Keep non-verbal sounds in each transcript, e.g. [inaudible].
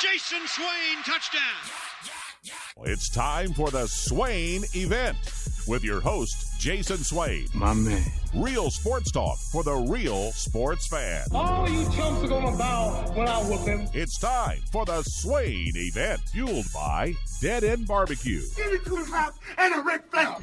Jason Swain, touchdown. It's time for the Swain event with your host, Jason Swain. My man. Real sports talk for the real sports fan. All you chumps are gonna bow when I whoop him. It's time for the Swain event, fueled by Dead End Barbecue. Give me two slaps and a Ric Flair.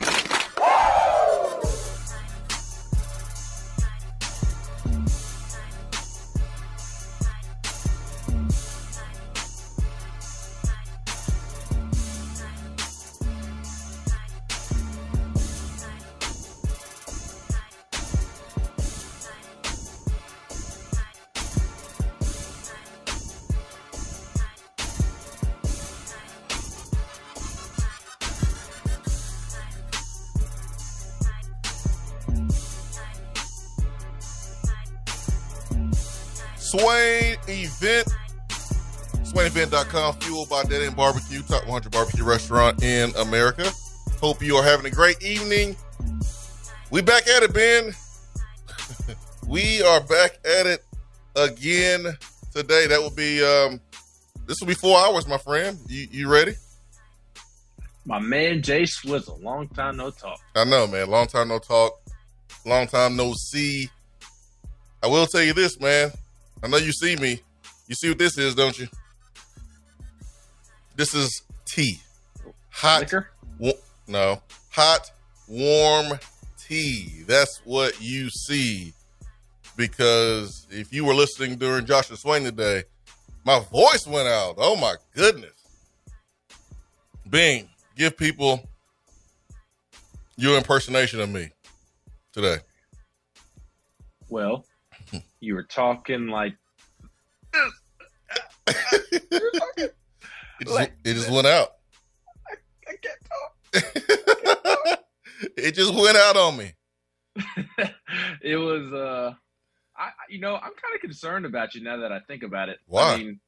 SwainEvent.com, fueled by Dead End Barbecue, top 100 barbecue restaurant in America. Hope you are having a great evening. We back at it, Ben. [laughs] we are back at it again today. That will be um this will be four hours, my friend. You you ready? My man Jay Swizzle, long time no talk. I know, man. Long time no talk. Long time no see. I will tell you this, man. I know you see me. You see what this is, don't you? This is tea. Hot wa- no. Hot, warm tea. That's what you see. Because if you were listening during Josh and Swain today, my voice went out. Oh my goodness. Bing, give people your impersonation of me today. Well, hmm. you were talking like [laughs] It just, it just went out. I can't talk. [laughs] it just went out on me. [laughs] it was uh I I- you know, I'm kind of concerned about you now that I think about it. Why? I mean,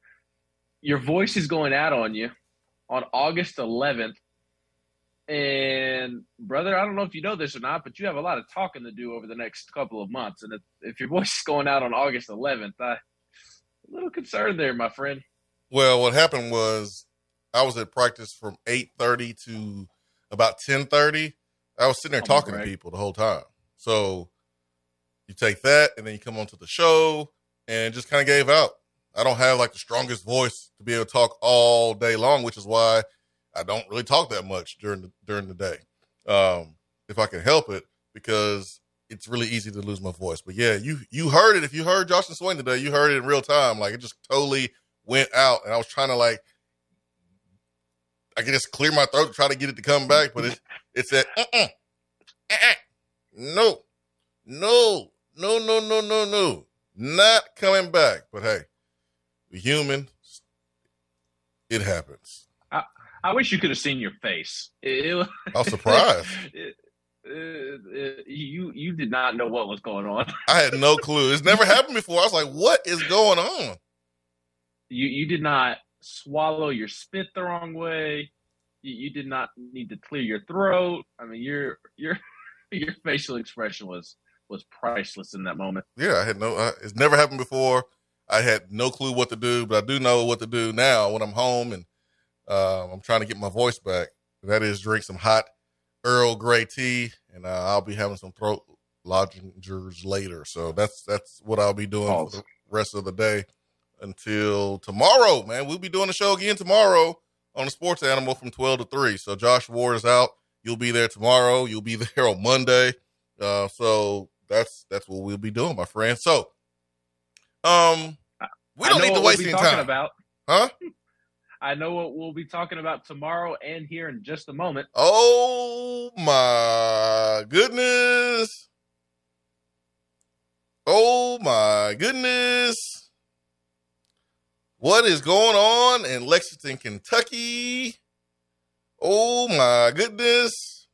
your voice is going out on you on August 11th. And brother, I don't know if you know this or not, but you have a lot of talking to do over the next couple of months. And if, if your voice is going out on August 11th, I a little concerned there, my friend. Well, what happened was I was at practice from eight thirty to about ten thirty. I was sitting there talking to people the whole time. So you take that and then you come onto the show and just kind of gave out. I don't have like the strongest voice to be able to talk all day long, which is why I don't really talk that much during the during the day. Um, if I can help it, because it's really easy to lose my voice. But yeah, you you heard it. If you heard Josh and Swain today, you heard it in real time. Like it just totally went out, and I was trying to like, I could just clear my throat to try to get it to come back, but it it said, uh-uh, uh-uh, no, no, no, no, no, no, no, not coming back. But hey, human. It happens. I I wish you could have seen your face. It, I was surprised. [laughs] it, it- you you did not know what was going on. I had no clue. It's never happened before. I was like, what is going on? You you did not swallow your spit the wrong way. You, you did not need to clear your throat. I mean, your your [laughs] your facial expression was was priceless in that moment. Yeah, I had no. Uh, it's never happened before. I had no clue what to do, but I do know what to do now when I'm home and uh, I'm trying to get my voice back. That is, drink some hot Earl Grey tea, and uh, I'll be having some throat lozenges later. So that's that's what I'll be doing for the rest of the day until tomorrow. Man, we'll be doing the show again tomorrow on the Sports Animal from 12 to 3. So Josh Ward is out. You'll be there tomorrow. You'll be [laughs] there on Monday. Uh, so that's that's what we'll be doing, my friend. So, um, we don't need to waste we'll be any time, about. huh? [laughs] I know what we'll be talking about tomorrow and here in just a moment. Oh my goodness! Oh my goodness! What is going on in Lexington, Kentucky? Oh my goodness!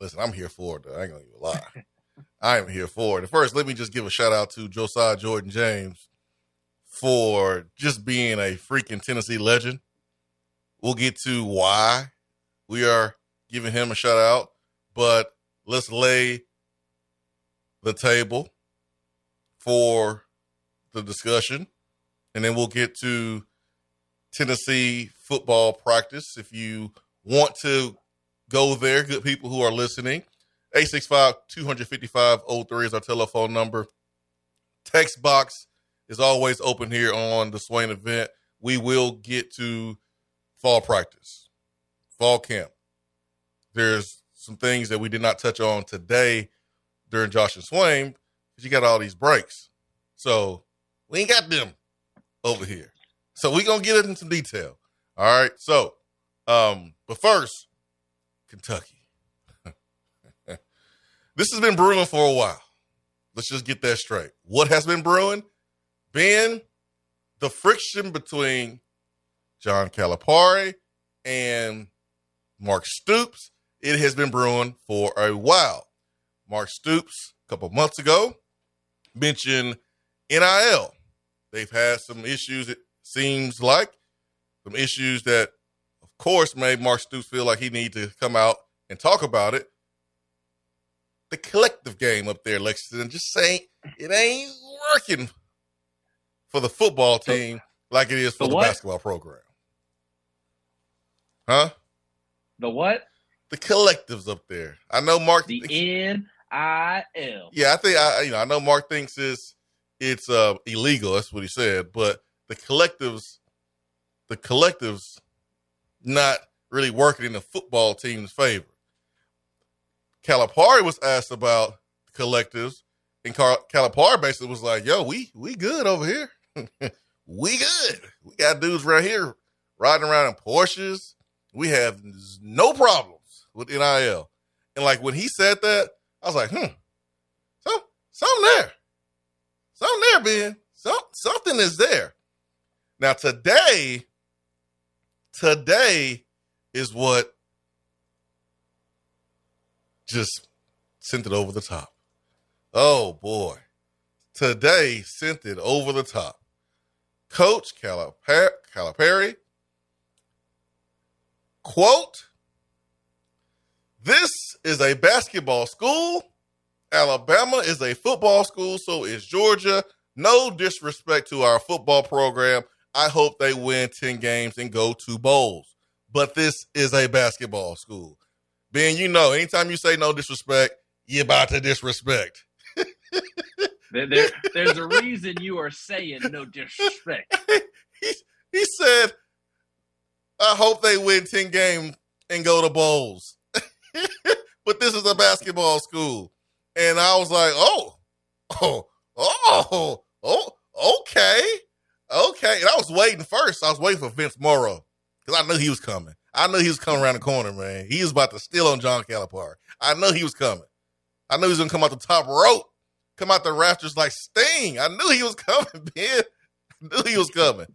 Listen, I'm here for it. Though. I ain't gonna even lie. [laughs] I am here for it. First, let me just give a shout out to Josiah Jordan James for just being a freaking Tennessee legend. We'll get to why we are giving him a shout out, but let's lay the table for the discussion, and then we'll get to Tennessee football practice. If you want to go there, good people who are listening, 865 255 03 is our telephone number. Text box is always open here on the Swain event. We will get to fall practice, fall camp. There's some things that we did not touch on today during Josh and Swain because you got all these breaks. So we ain't got them over here. So we're gonna get into some detail. All right. So, um, but first, Kentucky. [laughs] this has been brewing for a while. Let's just get that straight. What has been brewing? Been the friction between John Calipari and Mark Stoops. It has been brewing for a while. Mark Stoops, a couple months ago, mentioned NIL. They've had some issues, it seems like, some issues that, of course, made Mark Stoops feel like he needed to come out and talk about it. The collective game up there, Lexington, just saying it ain't working for the football team like it is for The the, basketball program. Huh? The what? The collectives up there. I know Mark. The N I L. Yeah, I think I you know I know Mark thinks it's it's uh illegal. That's what he said. But the collectives, the collectives, not really working in the football team's favor. Calipari was asked about collectives, and Calipari basically was like, "Yo, we we good over here. [laughs] we good. We got dudes right here riding around in Porsches. We have no problems with NIL." And like when he said that, I was like, "Hmm, some something there, something there, Ben. Some something is there." Now today, today is what just sent it over the top. Oh boy. Today sent it over the top. Coach Calipari, Calipari quote, this is a basketball school. Alabama is a football school, so is Georgia. No disrespect to our football program. I hope they win 10 games and go to bowls. But this is a basketball school. Ben, you know, anytime you say no disrespect, you're about to disrespect. [laughs] There, there- there's a reason you are saying no disrespect. [laughs] he, he said, I hope they win 10 games and go to bowls. [laughs] but this is a basketball school. And I was like, oh, oh, oh, oh, okay. Okay. And I was waiting first. I was waiting for Vince Marrow because I knew he was coming. I knew he was coming around the corner, man. He was about to steal on John Calipari. I knew he was coming. I knew he was to come out the top rope, come out the rafters like Sting. I knew he was [laughs] coming, man. I knew he was coming.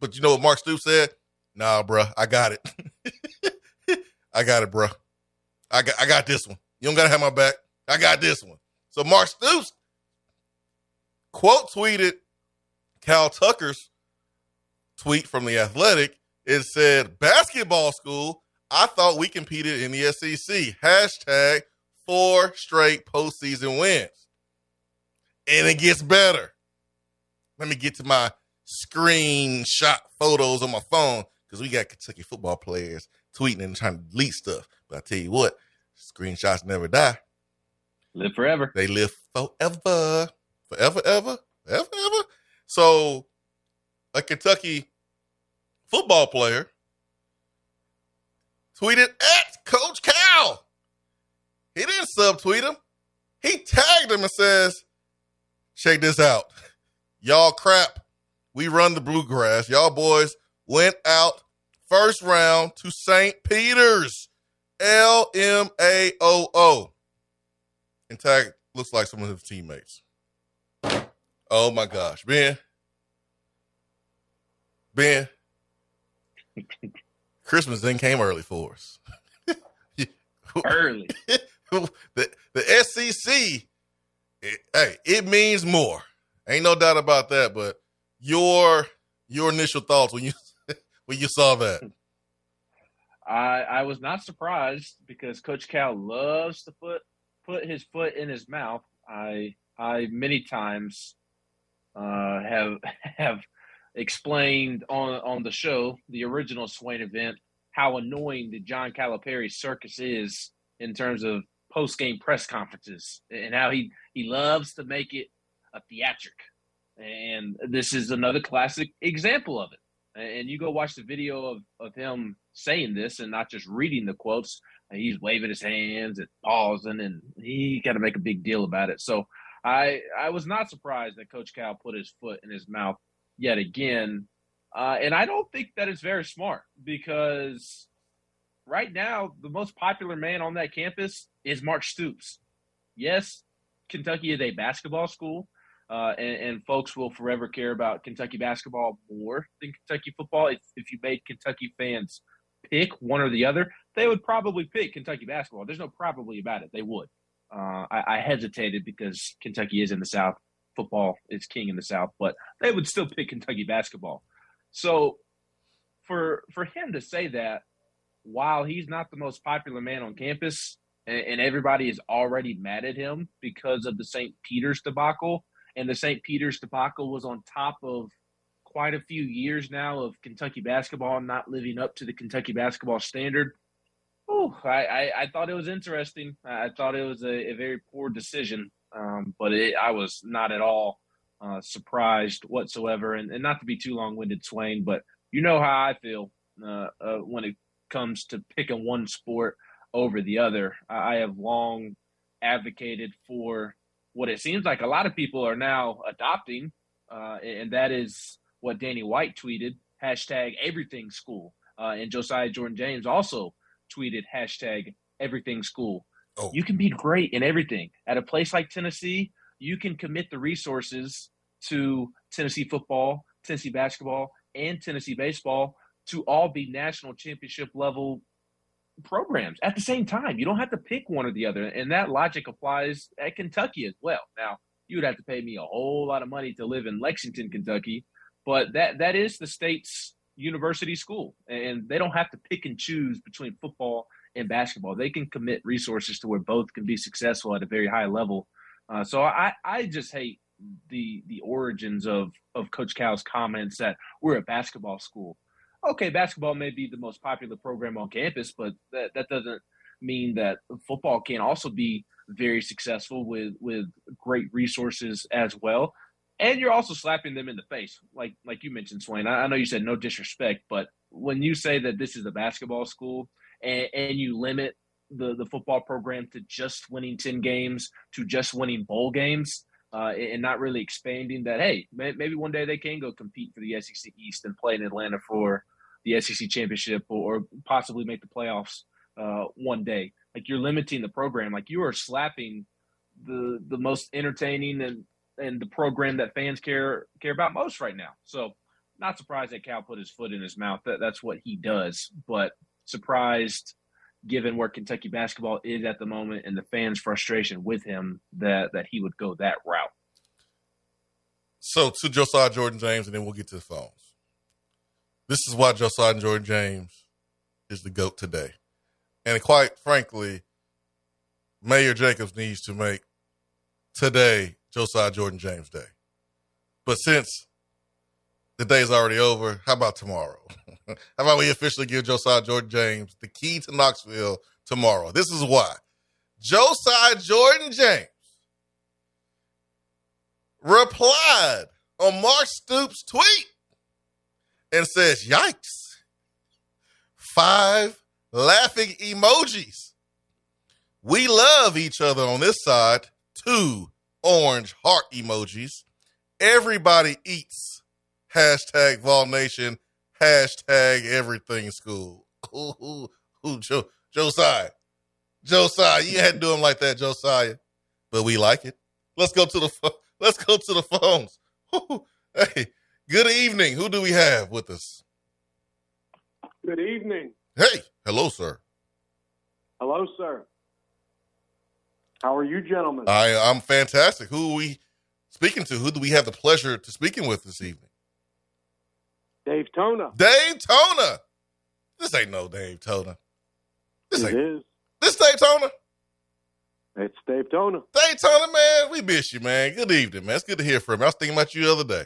But you know what Mark Stoops said? Nah, bro, I got it. [laughs] I got it, bro. I got I got this one. You don't gotta have my back. I got this one. So Mark Stoops quote tweeted Kyle Tucker's tweet from the Athletic. It said, "Basketball school. I thought we competed in the SEC. Hashtag four straight postseason wins, and it gets better. Let me get to my screenshot photos on my phone because we got Kentucky football players tweeting and trying to delete stuff. But I tell you what, screenshots never die. Live forever. They live forever, forever, ever, ever, ever. So, a Kentucky football player tweeted at Coach Cal. He didn't subtweet him. He tagged him and says, "Check this out, y'all crap. We run the bluegrass. Y'all boys went out first round to St. Peter's, L M A O O." Tag looks like some of his teammates. Oh my gosh, Ben. Ben. [laughs] Christmas then came early for us. [laughs] Early. [laughs] the the SEC, it, hey, it means more. Ain't no doubt about that. But your your initial thoughts when you when you saw that? I I was not surprised because Coach Cal loves to put put his foot in his mouth. I I many times uh, have [laughs] have explained on on the show, the original Swain event, how annoying the John Calipari circus is in terms of post game press conferences and how he he loves to make it a theatric. And this is another classic example of it. And you go watch the video of, of him saying this and not just reading the quotes. He's waving his hands and pausing, and he got to make a big deal about it. So I I was not surprised that Coach Cal put his foot in his mouth yet again. Uh, and I don't think that is very smart because right now the most popular man on that campus is Mark Stoops. Yes, Kentucky is a basketball school, uh, and, and, folks will forever care about Kentucky basketball more than Kentucky football. If, if you made Kentucky fans pick one or the other, they would probably pick Kentucky basketball. There's no probably about it. They would. Uh, I, I, hesitated because Kentucky is in the South. Football is king in the South, but they would still pick Kentucky basketball. So for for him to say that while he's not the most popular man on campus and, and everybody is already mad at him because of the St. Peter's debacle, and the St. Peter's debacle was on top of quite a few years now of Kentucky basketball not living up to the Kentucky basketball standard. Oh, I, I, I, thought it was interesting. I thought it was a, a very poor decision, um, but it, I was not at all uh, surprised whatsoever. And, and, not to be too long winded, Swain, but you know how I feel uh, uh, when it comes to picking one sport over the other. I have long advocated for what it seems like a lot of people are now adopting, uh, and that is what Danny White tweeted hashtag everything school. Uh, and Josiah Jordan James also tweeted hashtag everything school. Oh. You can be great in everything. At a place like Tennessee, you can commit the resources to Tennessee football, Tennessee basketball, and Tennessee baseball to all be national championship level programs at the same time. You don't have to pick one or the other. And that logic applies at Kentucky as well. Now, you would have to pay me a whole lot of money to live in Lexington, Kentucky, but that that is the state's university school. And they don't have to pick and choose between football and basketball. They can commit resources to where both can be successful at a very high level. Uh, so I, I just hate the the origins of of Coach Cal's comments that we're a basketball school okay, basketball may be the most popular program on campus, but that, that doesn't mean that football can also be very successful with with great resources as well. And you're also slapping them in the face, like like you mentioned, Swain. I, I know you said no disrespect, but when you say that this is a basketball school and, and you limit the the football program to just winning ten games, to just winning bowl games, uh, and not really expanding that. Hey, maybe one day they can go compete for the SEC East and play in Atlanta for the SEC championship or, possibly make the playoffs uh, one day. Like you're limiting the program. Like you are slapping the the most entertaining and and the program that fans care care about most right now. So not surprised that Cal put his foot in his mouth. That that's what he does. But surprised given where Kentucky basketball is at the moment and the fans' frustration with him that that he would go that route. So to Josiah Jordan James, and then we'll get to the phones. This is why Josiah Jordan James is the GOAT today. And quite frankly, Mayor Jacobs needs to make today Josiah Jordan James Day. But since the day's already over, how about tomorrow? [laughs] how about we officially give Josiah Jordan James the key to Knoxville tomorrow? This is why. Josiah Jordan James replied on Mark Stoops' tweet and says, Yikes. Five laughing emojis. We love each other on this side. Two orange heart emojis. Everybody eats. Hashtag Vol Nation. Hashtag everything school. Ooh, ooh, ooh, jo- Josiah. Josiah, you had to do them like that, Josiah. But we like it. Let's go to the let's go to the phones. hey, Good evening. Who do we have with us? Good evening. Hey, hello, sir. Hello, sir. How are you, gentlemen? I I'm fantastic. Who are we speaking to? Who do we have the pleasure to speaking with this evening? Dave Tona. Dave Tona. This ain't no Dave Tona. This it is. This Dave Tona. It's Dave Tona. Dave Tona, man. We miss you, man. Good evening, man. It's good to hear from you. I was thinking about you the other day.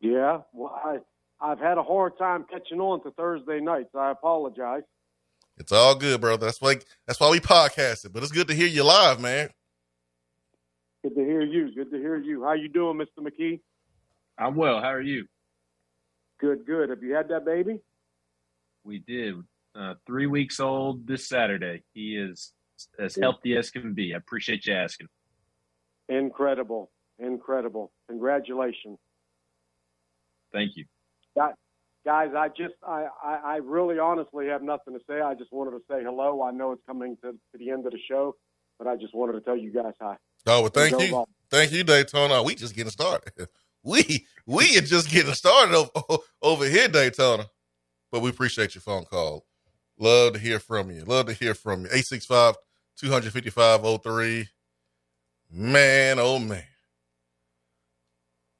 Yeah, well, I I've had a hard time catching on to Thursday nights. I apologize. It's all good, brother. That's why that's why we podcasted. But it's good to hear you live, man. Good to hear you. Good to hear you. How you doing, Mr. McKee? I'm well. How are you? Good, good. Have you had that baby? We did. Uh, three weeks old this Saturday. He is as healthy as can be. I appreciate you asking. Incredible. Incredible. Congratulations. Thank you. Guys, I just, I, I, I really honestly have nothing to say. I just wanted to say hello. I know it's coming to, to the end of the show, but I just wanted to tell you guys hi. Oh well, thank you, thank you, Daytona. We just getting started. [laughs] We we are just getting started over, over here, Daytona. But we appreciate your phone call. Love to hear from you. Love to hear from you. 865 255 03. Man, oh man.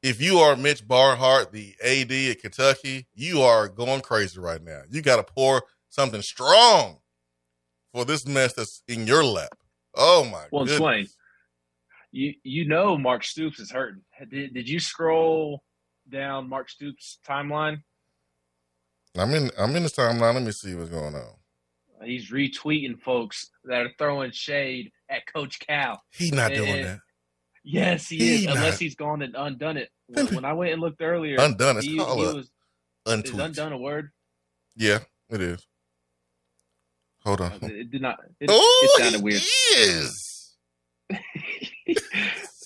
If you are Mitch Barnhart, the AD at Kentucky, you are going crazy right now. You got to pour something strong for this mess that's in your lap. Oh my Well, goodness. Swain, you you know Mark Stoops is hurting. Did, did you scroll down Mark Stoops' timeline? I'm in I'm in this timeline. Let me see what's going on. He's retweeting folks that are throwing shade at Coach Cal. He's not doing Eh, that. Yes, he, He is. not- Unless he's gone and undone it. [laughs] When, when I went and looked earlier, Undone. It's he, he was is undone a word. Yeah, it is. Hold on. It did not. It, oh, it sounded weird. he is. [laughs]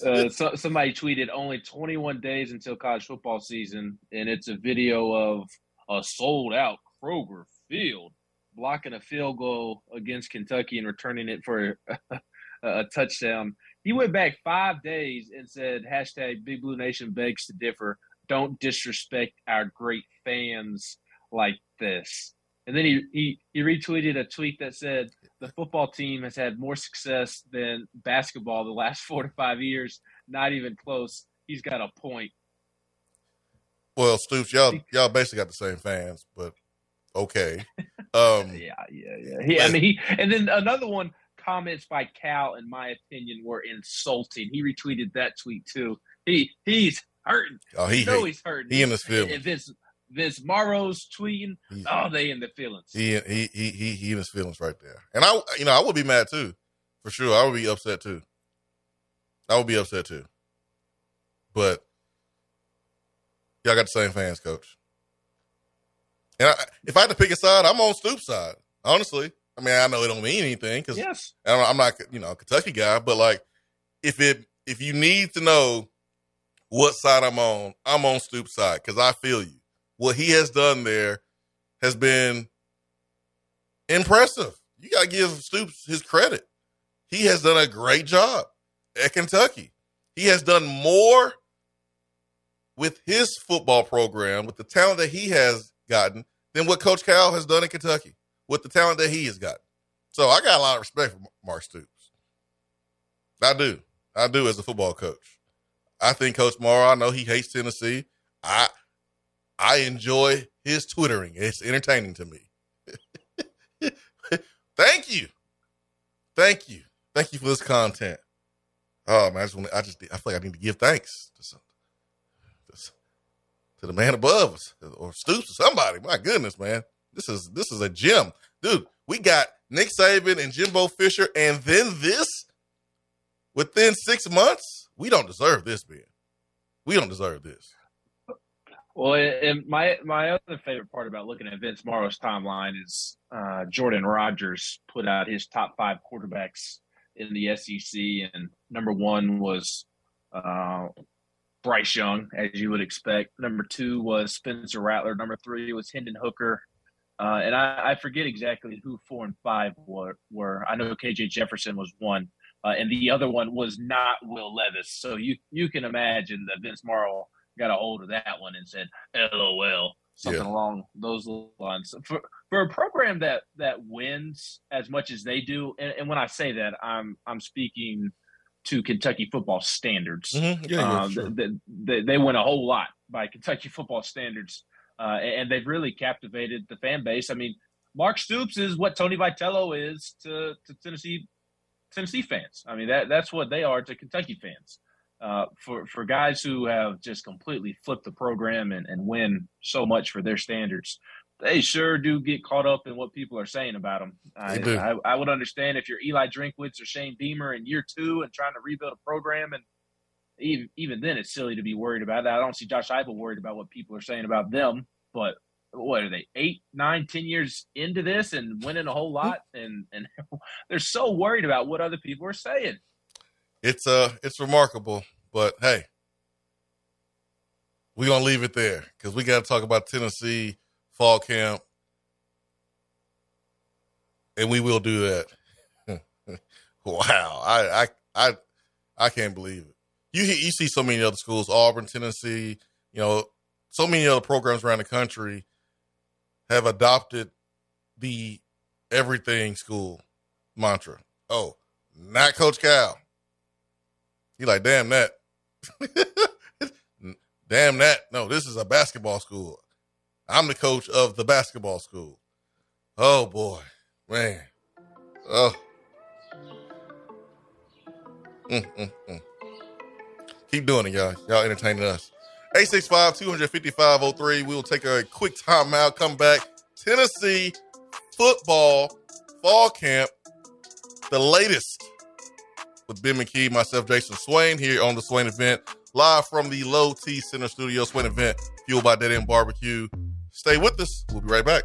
uh, so, somebody tweeted only 21 days until college football season, and it's a video of a sold out Kroger field blocking a field goal against Kentucky and returning it for [laughs] a, a touchdown. He went back five days and said, hashtag Big Blue Nation begs to differ. Don't disrespect our great fans like this. And then he, he, he retweeted a tweet that said, the football team has had more success than basketball the last four to five years. Not even close. He's got a point. Well, Stoops, y'all y'all basically got the same fans, but okay. Um, [laughs] Yeah, yeah, yeah. He, I mean, he and then another one. Comments by Cal, in my opinion, were insulting. He retweeted that tweet too. He he's hurting. oh, he know he's hurting. he in his feelings. If Vince Vince Marrow's tweeting, He- oh, they in the feelings. He he he he he in his feelings right there. And I you know, I would be mad too. For sure. I would be upset too. I would be upset too. But y'all got the same fans, coach. And I, if I had to pick a side, I'm on Stoops' side. Honestly, I mean, I know it don't mean anything because yes, I'm not, you know, a Kentucky guy. But like, if it if you need to know what side I'm on, I'm on Stoops' side because I feel you. What he has done there has been impressive. You got to give Stoops his credit. He has done a great job at Kentucky. He has done more with his football program, with the talent that he has gotten, than what Coach Cal has done in Kentucky, with the talent that he has got. So I got a lot of respect for Mark Stoops. I do. I do as a football coach. I think Coach Marrow, I know he hates Tennessee. I I enjoy his twittering. It's entertaining to me. [laughs] Thank you. Thank you. Thank you for this content. Oh man, I just want I just I feel like I need to give thanks to some to the man above us or Stoops or somebody. My goodness, man. This is this is a gem. Dude, we got Nick Saban and Jimbo Fisher, and then this within six months. We don't deserve this, man. We don't deserve this. Well, and my my other favorite part about looking at Vince Marrow's timeline is uh, Jordan Rodgers put out his top five quarterbacks in the SEC, and number one was uh, Bryce Young, as you would expect. Number two was Spencer Rattler. Number three was Hendon Hooker. Uh, and I, I forget exactly who four and five were. were. I know KJ Jefferson was one, uh, and the other one was not Will Levis. So you you can imagine that Vince Marrow got a hold of that one and said, "LOL," something Yeah. along those lines. For for a program that that wins as much as they do, and, and when I say that, I'm I'm speaking to Kentucky football standards. Mhm. Yeah, yeah, Um, sure. th- th- they, they win a whole lot by Kentucky football standards, uh, and they've really captivated the fan base. I mean, Mark Stoops is what Tony Vitello is to, to Tennessee Tennessee fans. I mean, that that's what they are to Kentucky fans. uh, for for guys who have just completely flipped the program and, and win so much for their standards, they sure do get caught up in what people are saying about them. I, I, I, would understand if you're Eli Drinkwitz or Shane Beamer in year two and trying to rebuild a program, and even even then, it's silly to be worried about that. I don't see Josh Heupel worried about what people are saying about them, but what are they eight, nine, ten years into this and winning a whole lot, and and [laughs] they're so worried about what other people are saying it's uh it's remarkable. But hey, we're gonna leave it there because we got to talk about Tennessee fall camp, and we will do that. [laughs] wow, I I I I can't believe it. You you see so many other schools, Auburn, Tennessee, you know, so many other programs around the country have adopted the everything school mantra. Oh, not Coach Cal. You like, damn that. [laughs] damn that. No, this is a basketball school. I'm the coach of the basketball school. Oh boy, man. Oh. Mm, mm, mm. Keep doing it, y'all. Y'all entertaining us. 865-255-03. We will take a quick timeout. Come back. Tennessee football fall camp. The latest with Ben McKee, myself, Jason Swain, here on the Swain event, live from the Low T Center Studio Swain event, fueled by Dead End Barbecue. Stay with us. We'll be right back.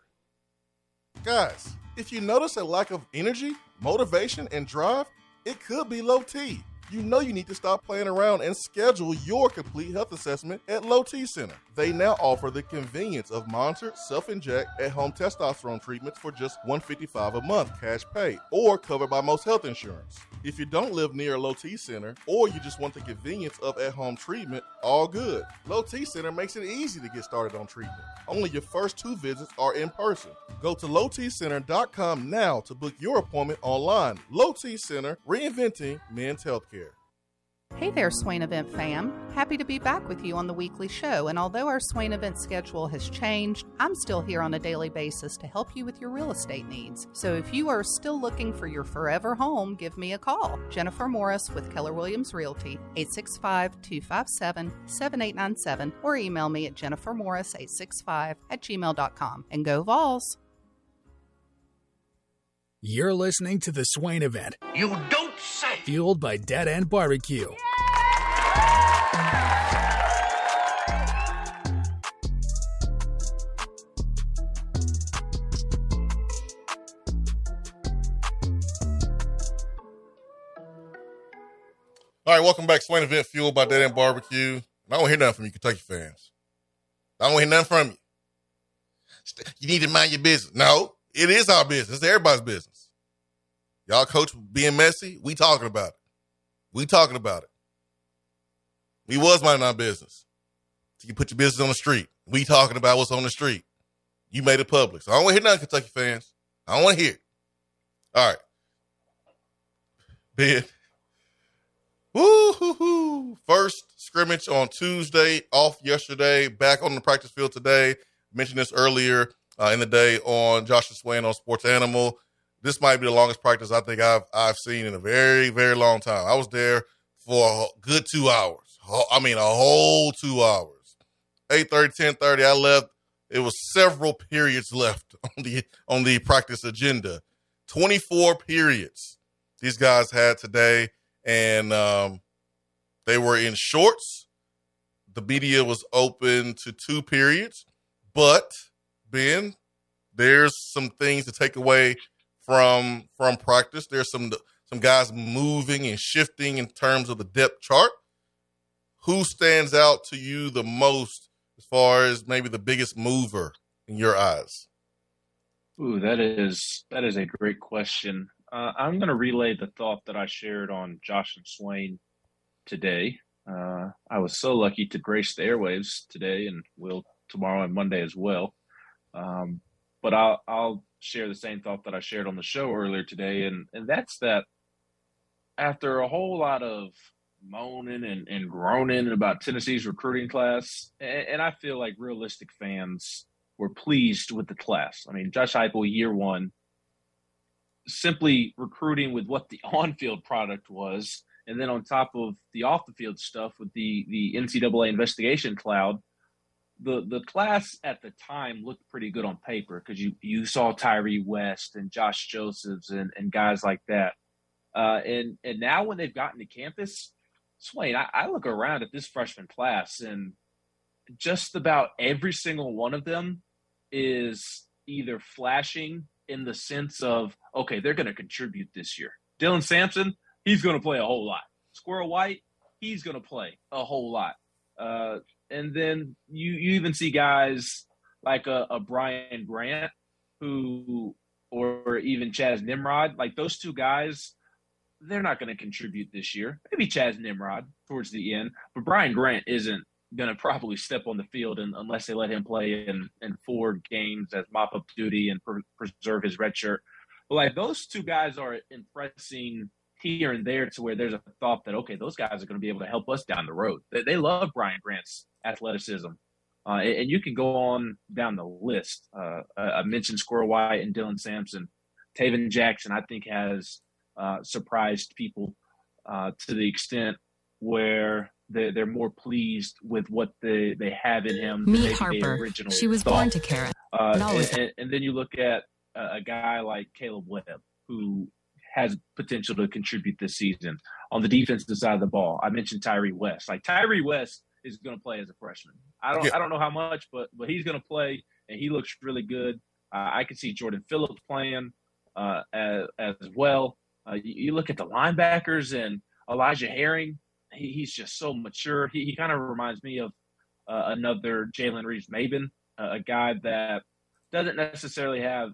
Guys, if you notice a lack of energy, motivation, and drive, it could be low T you know you need to stop playing around and schedule your complete health assessment at Low T Center. They now offer the convenience of monitored self-inject at-home testosterone treatments for just 155 a month cash pay or covered by most health insurance. If you don't live near a Low T Center or you just want the convenience of at-home treatment, all good. Low T Center makes it easy to get started on treatment. Only your first two visits are in person. Go to lowtcenter.com now to book your appointment online. Low T Center, reinventing men's healthcare. Hey there, Swain Event fam. Happy to be back with you on the weekly show. And although our Swain Event schedule has changed, I'm still here on a daily basis to help you with your real estate needs. So if you are still looking for your forever home, give me a call. Jennifer Morris with Keller Williams Realty, 865 257 7897, or email me at jennifermorris865 at gmail.com. And go Vols! You're listening to the Swain event. You don't say. Fueled by Dead End Barbecue. All right, welcome back. Swain event fueled by Dead End Barbecue. I don't hear nothing from you, Kentucky fans. I don't hear nothing from you. You need to mind your business. No, it is our business. It's everybody's business. Y'all coach being messy, we talking about it. We talking about it. We was minding our business. So you put your business on the street. We talking about what's on the street. You made it public. So I don't want to hear nothing, Kentucky fans. I don't want to hear. All right. Ben. Woo-hoo-hoo. First scrimmage on Tuesday, off yesterday, back on the practice field today. Mentioned this earlier uh, in the day on Josh and Swain on Sports Animal. This might be the longest practice I think I've I've seen in a very very long time. I was there for a good two hours. I mean, a whole two hours. 8.30, 10.30, I left. It was several periods [laughs] left on the on the practice agenda. 24 periods these guys had today, and um, they were in shorts. The media was open to two periods, but – Ben, there's some things to take away from from practice. There's some some guys moving and shifting in terms of the depth chart. Who stands out to you the most as far as maybe the biggest mover in your eyes? Ooh, that is that is a great question. Uh, I'm going to relay the thought that I shared on Josh and Swain today. Uh, I was so lucky to grace the airwaves today, and will tomorrow and Monday as well. Um, but I'll I'll share the same thought that I shared on the show earlier today, and and that's that after a whole lot of moaning and, and groaning about Tennessee's recruiting class, and, and I feel like realistic fans were pleased with the class. I mean, Josh Heupel, year one, simply recruiting with what the [laughs] on-field product was, and then on top of the off-the-field stuff with the the NCAA investigation cloud, the the class at the time looked pretty good on paper because you you saw Tyree West and Josh Josephs and, and guys like that. Uh, and and now when they've gotten to campus, Swain, I, I look around at this freshman class and just about every single one of them is either flashing in the sense of okay, they're going to contribute this year. Dylan Sampson, he's going to play a whole lot. Squirrel White, he's going to play a whole lot. Uh, and then you you even see guys like a, a Brian Grant who or even Chas Nimrod, like those two guys, they're not going to contribute this year. Maybe Chas Nimrod towards the end, but Brian Grant isn't going to probably step on the field and, unless they let him play in, in four games as mop up duty and preserve his red shirt. But like those two guys are impressing here and there to where there's a thought that okay, those guys are going to be able to help us down the road. They, they love Brian Grant's athleticism, uh, and you can go on down the list. Uh, I mentioned Squirrel White and Dylan Sampson, Taven Jackson. I think has uh, surprised people uh, to the extent where they're, they're more pleased with what they, they have in him. Meet Harper. She was thought. born to carry. Uh, and, and, and, then you look at a, a guy like Caleb Webb, who has potential to contribute this season on the defensive side of the ball. I mentioned Tyree West. Like Tyree West is going to play as a freshman. I don't yeah. I don't know how much, but but he's going to play and he looks really good. Uh, I can see Jordan Phillips playing uh, as, as well. Uh, you, you, look at the linebackers and Elijah Herring. He, he's just so mature. He, he kind of reminds me of uh, another Jalen Reeves-Maybin, a guy that doesn't necessarily have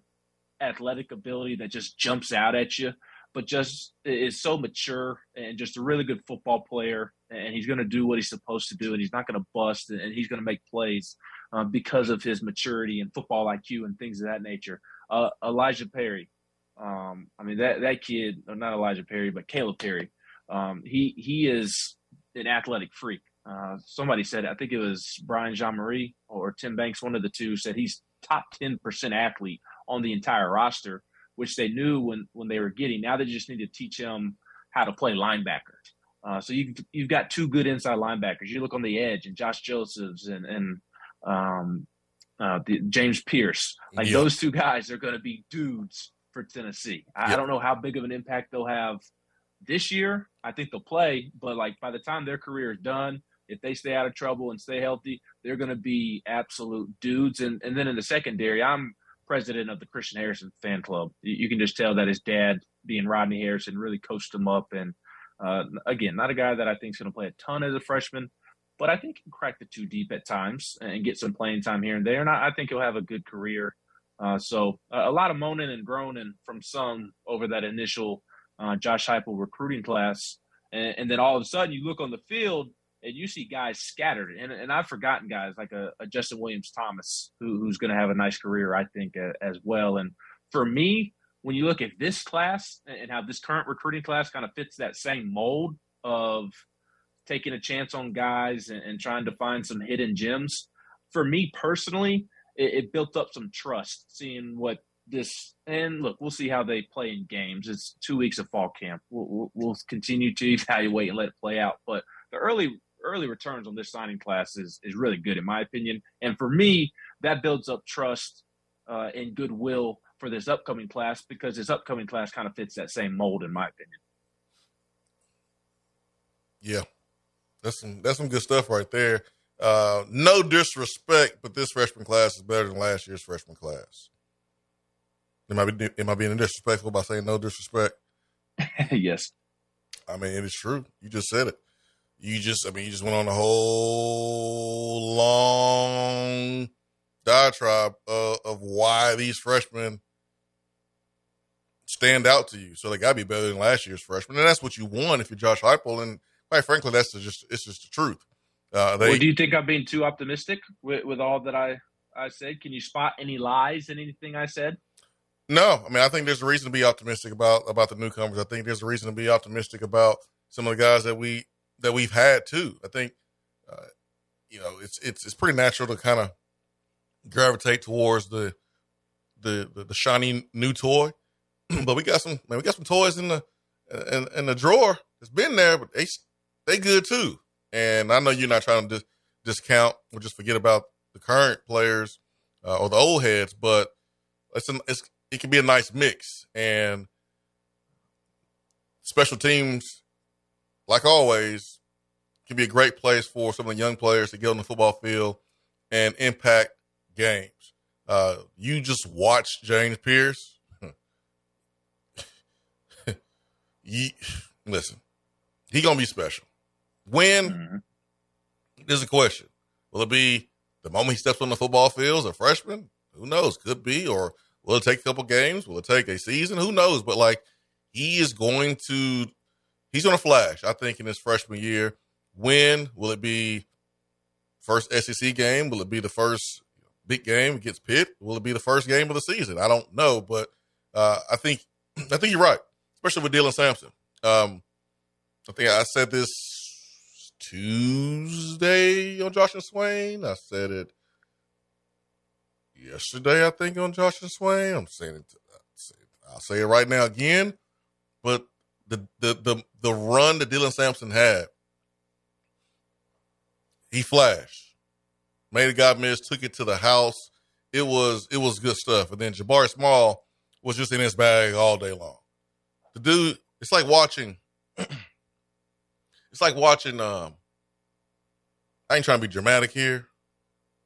athletic ability that just jumps out at you, but just is so mature and just a really good football player. And he's going to do what he's supposed to do, and he's not going to bust, and he's going to make plays um, because of his maturity and football IQ and things of that nature. Uh, Elijah Perry, um, I mean that that kid, not Elijah Perry, but Kalib Perry. Um, he he is an athletic freak. Uh, somebody said, I think it was Brian Jean-Mary or Tim Banks, one of the two, said he's top ten percent athlete on the entire roster, which they knew when when they were getting. Now they just need to teach him how to play linebacker. Uh, so you you've got two good inside linebackers. You look on the edge and Josh Josephs and and um, uh, the, James Pearce. Like those two guys are going to be dudes for Tennessee. I, I don't know how big of an impact they'll have this year. I think they'll play, but like by the time their career is done, if they stay out of trouble and stay healthy, they're going to be absolute dudes. And and then in the secondary, I'm president of the Christian Harrison fan club. You can just tell that his dad, being Rodney Harrison, really coached him up. And uh, again, not a guy that I think is going to play a ton as a freshman, but I think he can crack the two deep at times and get some playing time here and there. And I, I think he'll have a good career. Uh, so uh, a lot of moaning and groaning from some over that initial uh, Josh Heupel recruiting class. And, and then all of a sudden you look on the field and you see guys scattered. And, and I've forgotten guys like a, a Justin Williams Thomas, who, who's going to have a nice career, I think, as well. And for me, when you look at this class and how this current recruiting class kind of fits that same mold of taking a chance on guys and, and trying to find some hidden gems, for me personally, it, it built up some trust seeing what this and look we'll see how they play in games. It's two weeks of fall camp. We'll, we'll, continue to [laughs] evaluate and let it play out. But the early early returns on this signing class is is really good in my opinion. And for me, that builds up trust uh, and goodwill for this upcoming class because this upcoming class kind of fits that same mold in my opinion. Yeah, that's some that's some good stuff right there. Uh, no disrespect, but this freshman class is better than last year's freshman class. Am I, be, am I being disrespectful by saying no disrespect? [laughs] yes. I mean, it is true. You just said it. You just, I mean, you just went on a whole long diatribe uh, of why these freshmen stand out to you. So they got to be better than last year's freshman, and that's what you want if you're Josh Heupel. And quite frankly, that's just it's just the truth. Uh, they, well, do you think I'm being too optimistic with, with all that I I said? Can you spot any lies in anything I said? No, I mean I think there's a reason to be optimistic about about the newcomers. I think there's a reason to be optimistic about some of the guys that we that we've had too. I think uh, you know it's it's it's pretty natural to kind of gravitate towards the, the the the shiny new toy, [clears throat] but we got some man, we got some toys in the in, in the drawer. It's been there, but they they good too. And I know you're not trying to dis- discount or just forget about the current players uh, or the old heads, but it's an, it's it can be a nice mix and special teams, like always, can be a great place for some of the young players to get on the football field and impact games. Uh, you just watch James Pearce. You, listen, he gonna be special. When mm-hmm. there's a question, will it be the moment he steps on the football field as a freshman? Who knows? Could be, or will it take a couple games? Will it take a season? Who knows? But like, he is going to, he's going to flash. I think in his freshman year. When will it be? First SEC game? Will it be the first big game against Pitt? Will it be the first game of the season? I don't know, but uh, I think [clears throat] I think you're right, especially with Dylan Sampson. Um, I think I said this Tuesday on Josh and Swain. I said it yesterday, I think, on Josh and Swain. I'm saying it. I'll say it right now again. But the the the the run that Dylan Sampson had, he flashed, made a guy miss, took it to the house. It was it was good stuff. And then Jabari Small was just in his bag all day long. The dude, it's like watching it's like watching. Um, I ain't trying to be dramatic here,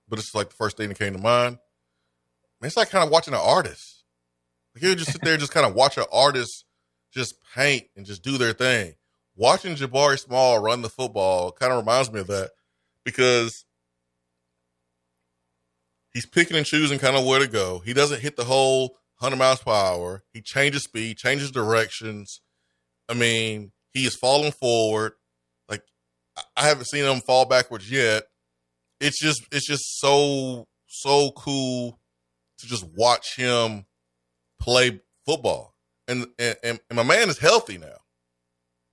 but it's like the first thing that came to mind. it's like kind of watching an artist. Like you just sit there, just kind of watch an artist just paint and just do their thing. Watching Jabari Small run the football kind of reminds me of that because he's picking and choosing kind of where to go. He doesn't hit the whole 100 miles per hour. He changes speed, changes directions. I mean, he is falling forward. Like I haven't seen him fall backwards yet. It's just it's just so so cool to just watch him play football. And and, and my man is healthy now.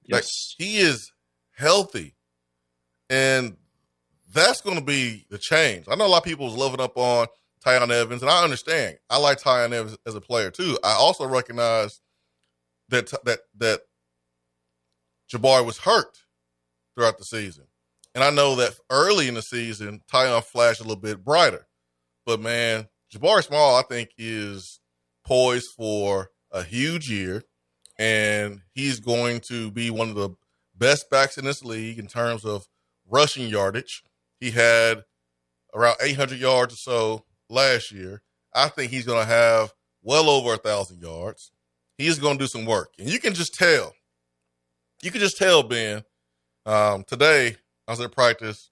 Yes. Like he is healthy. And that's going to be the change. I know a lot of people was loving up on Tiyon Evans, and I understand. I like Tiyon Evans as a player too. I also recognize that that that Jabari was hurt throughout the season. And I know that early in the season, Tiyon flashed a little bit brighter. But man, Jabari Small, I think, is poised for a huge year. And he's going to be one of the best backs in this league in terms of rushing yardage. He had around 800 yards or so last year. I think he's going to have well over a thousand yards. He's going to do some work, and you can just tell. You can just tell, Ben, um, today, I was at practice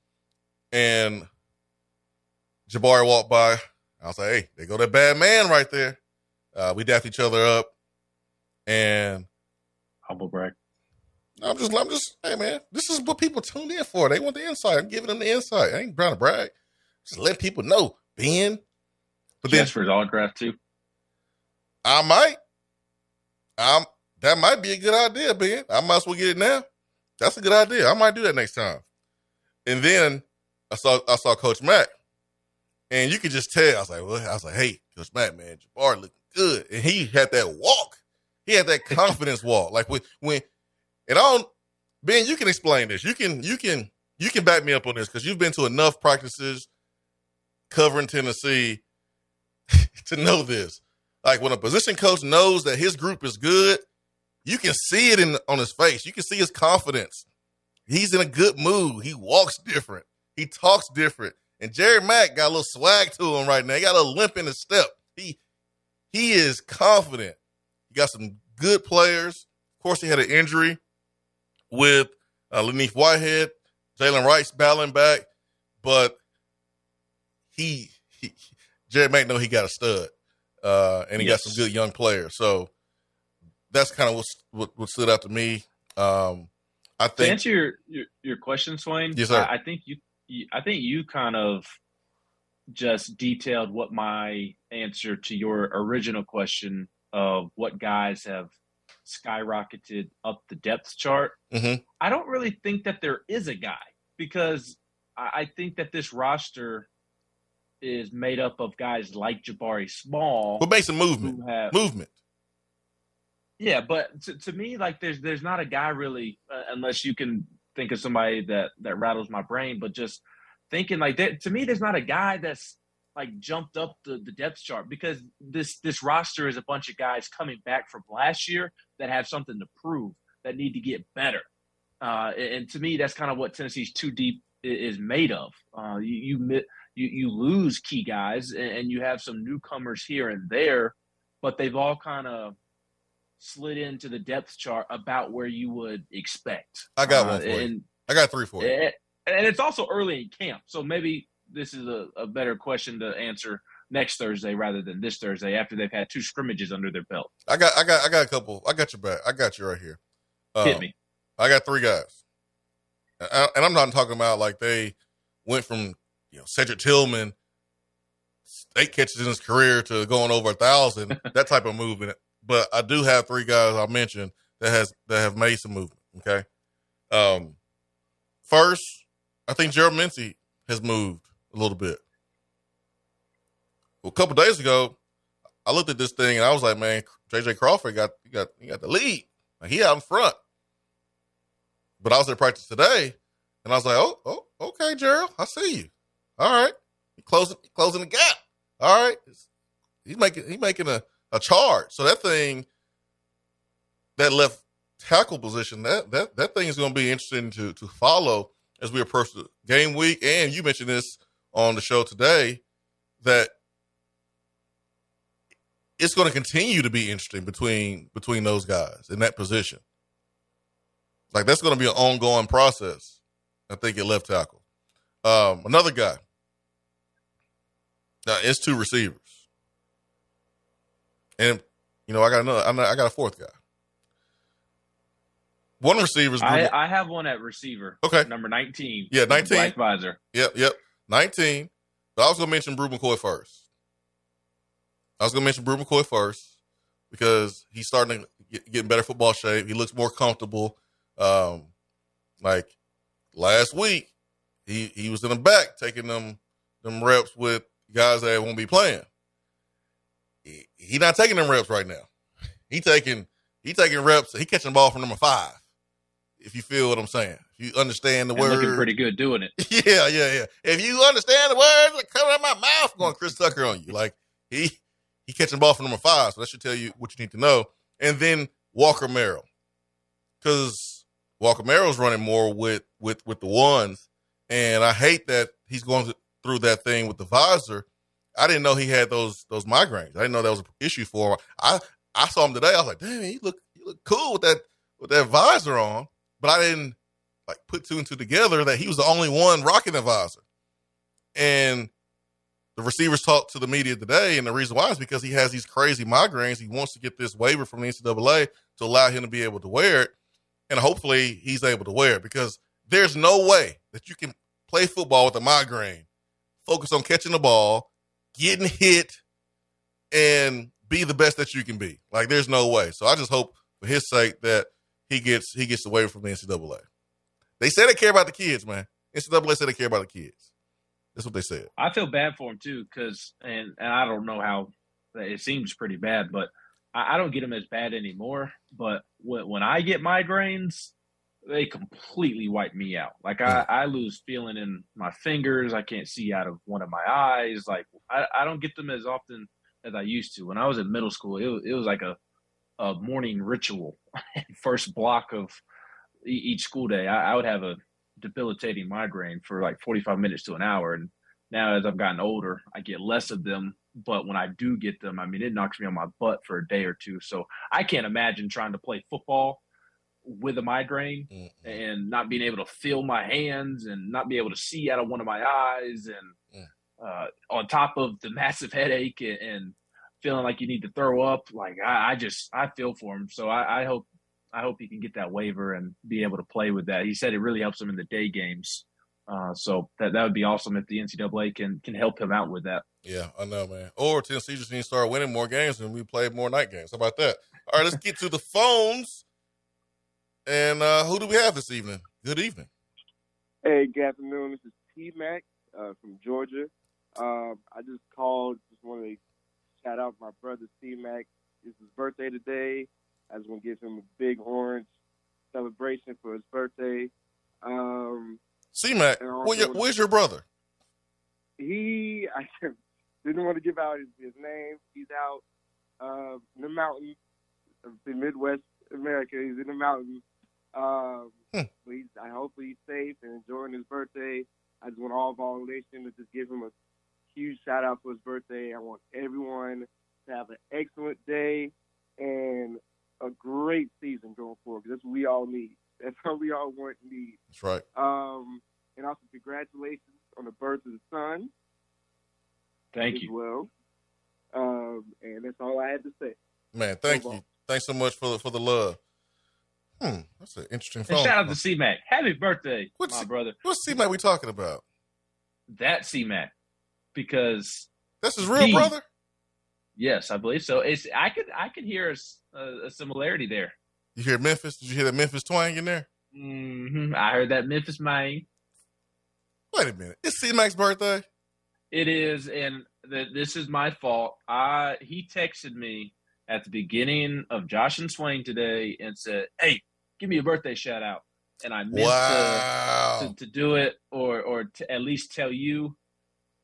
and Jabari walked by. I was like, hey, they go that bad man right there. Uh, we dapped each other up and humble brag. I'm just, I'm just, hey man, this is what people tune in for. They want the insight. I'm giving them the insight. I ain't trying to brag. Just let people know, Ben. But then for his autograph too. I might. I'm. That might be a good idea, Ben. I might as well get it now. That's a good idea. I might do that next time. And then I saw I saw Coach Mack, and you could just tell. I was like, well, I was like, hey, Coach Mack, man, Jabari looking good, and he had that walk. He had that confidence [laughs] walk. Like when when, and I don't, Ben, you can explain this. You can you can you can back me up on this because you've been to enough practices covering Tennessee [laughs] to know this. Like when a position coach knows that his group is good you can see it in on his face. You can see his confidence. He's in a good mood. He walks different. He talks different. And Jerry Mack got a little swag to him right now. He got a limp in his step. He he is confident. He got some good players. Of course, he had an injury with uh, Len'Neth Whitehead, Jalen Wright's battling back, but he, he Jerry Mack know he got a stud, uh, and he yes. got some good young players. So that's kind of what, what stood out to me. Um, I think to answer your, your, your question, Swain. Yes, sir. I, I think you, you, I think you kind of just detailed what my answer to your original question of what guys have skyrocketed up the depth chart. Mm-hmm. I don't really think that there is a guy because I think that this roster is made up of guys like Jabari Small. But makes a movement. Have, movement. Yeah, but to, to me, like there's there's not a guy really, uh, unless you can think of somebody that that rattles my brain. But just thinking like that, to me, there's not a guy that's like jumped up the, the depth chart because this this roster is a bunch of guys coming back from last year that have something to prove that need to get better. Uh, and to me, that's kind of what Tennessee's too deep is made of. Uh, you, you you you lose key guys and you have some newcomers here and there, but they've all kind of slid into the depth chart about where you would expect. I got uh, one for and, you. I got three for you. And, and it's also early in camp, so maybe this is a, a better question to answer next Thursday rather than this Thursday after they've had two scrimmages under their belt. I got I got I got a couple. I got your back. I got you right here. Um, Hit me. I got three guys, and I'm not talking about like they went from you know Cedric Tillman eight catches in his career to going over a thousand [laughs] that type of movement. But I do have three guys I mentioned that has that have made some movement. Okay, um, first I think Gerald Mincey has moved a little bit. Well, a couple days ago, I looked at this thing and I was like, man, JJ Crawford got he got he got the lead. Like, he out in front. But I was at practice today and I was like, oh, oh, okay, Gerald, I see you. All right. Closing closing the gap. All right. He's making he's making a, a charge. So that thing that left tackle position, that that that thing is gonna be interesting to to follow as we approach the game week. And you mentioned this on the show today that it's going to continue to be interesting between between those guys in that position. Like that's going to be an ongoing process. I think at left tackle. Um, another guy. Now it's two receivers, and you know I got another. I got a fourth guy. One receiver's. I, I have one at receiver. Okay, number nineteen. Yeah, nineteen. Black visor. Yep, yep. Nineteen. But I was gonna mention Bru McCoy first. I was gonna mention Bru McCoy first because he's starting to get, get in better football shape. He looks more comfortable. Um, like last week, he he was in the back taking them them reps with guys that won't be playing. He, he not taking them reps right now. He taking he taking reps. He catching the ball from number five if you feel what I'm saying. If you understand the and word. Looking pretty good doing it. [laughs] Yeah, yeah, yeah. If you understand the words that come out of my mouth, going Chris Tucker on you. Like he he catching the ball from number five, so that should tell you what you need to know. And then Walker Merrill, because Walker Merrill's running more with with with the ones, and I hate that he's going through that thing with the visor. I didn't know he had those those migraines. I didn't know that was an issue for him. I I saw him today. I was like, damn, he look he look cool with that with that visor on but I didn't like put two and two together that he was the only one rocking the visor. And the receivers talked to the media today, and the reason why is because he has these crazy migraines. He wants to get this waiver from the NCAA to allow him to be able to wear it, and hopefully he's able to wear it because there's no way that you can play football with a migraine, focus on catching the ball, getting hit, and be the best that you can be. Like there's no way. So I just hope for his sake that he gets he gets away from the NCAA. They say they care about the kids, man. NCAA said they care about the kids. That's what they said. I feel bad for him too, because and and I don't know how it seems pretty bad, but I, I don't get them as bad anymore. But when when I get migraines, they completely wipe me out. Like I, I lose feeling in my fingers. I can't see out of one of my eyes. Like I, I don't get them as often as I used to. When I was in middle school, it was, it was like a a morning ritual, [laughs] first block of each school day. I, I would have a debilitating migraine for like 45 minutes to an hour. And now, as I've gotten older, I get less of them, but when I do get them, I mean, it knocks me on my butt for a day or two. So I can't imagine trying to play football with a migraine Mm-mm. and not being able to feel my hands and not be able to see out of one of my eyes and Mm. uh, on top of the [laughs] massive headache and, and feeling like you need to throw up like I, I just i feel for him so I, I hope i hope he can get that waiver and be able to play with that he said it really helps him in the day games uh, so that that would be awesome if the ncaa can can help him out with that Yeah, I know, man. Or Tennessee just need to start winning more games and we play more night games. How about that? All right, let's get to the phones. And uh who do we have this evening? Good evening. Hey, good afternoon. This is T Mac uh, from Georgia. Um, I just called. Just wanted to shout out my brother T Mac. It's his birthday today. I just want to give him a big orange celebration for his birthday. Um, C Mac, where where's your brother? he [laughs] I didn't want to give out his, his name. He's out uh, in the mountains of the Midwest America. He's in the mountains. Um, Hmm. but he's, I hope he's safe and enjoying his birthday. I just want all Vol Nation to just give him a huge shout out for his birthday. I want everyone to have an excellent day and a great season going forward. 'cause that's what we all need. [laughs] That's what we all want and need. That's right. Um, and also congratulations on the birth of the son thank as you well. Um, and that's all I had to say. Man, thank No you. Thanks so much for the for the love. Hmm, that's an interesting and phone. shout out to c-mac happy birthday What's my brother What's C Mac we talking about? that c-mac because That's his real The- brother? yes i believe so it's i could i could hear a similarity there You hear Memphis? Did you hear that Memphis twang in there? hmm i heard that memphis man Wait a minute. It's C Mac's birthday. It is, and th- this is my fault. I he texted me at the beginning of Josh and Swain today and said, "Hey, give me a birthday shout out," and I missed Wow. to, to to do it or or to at least tell you.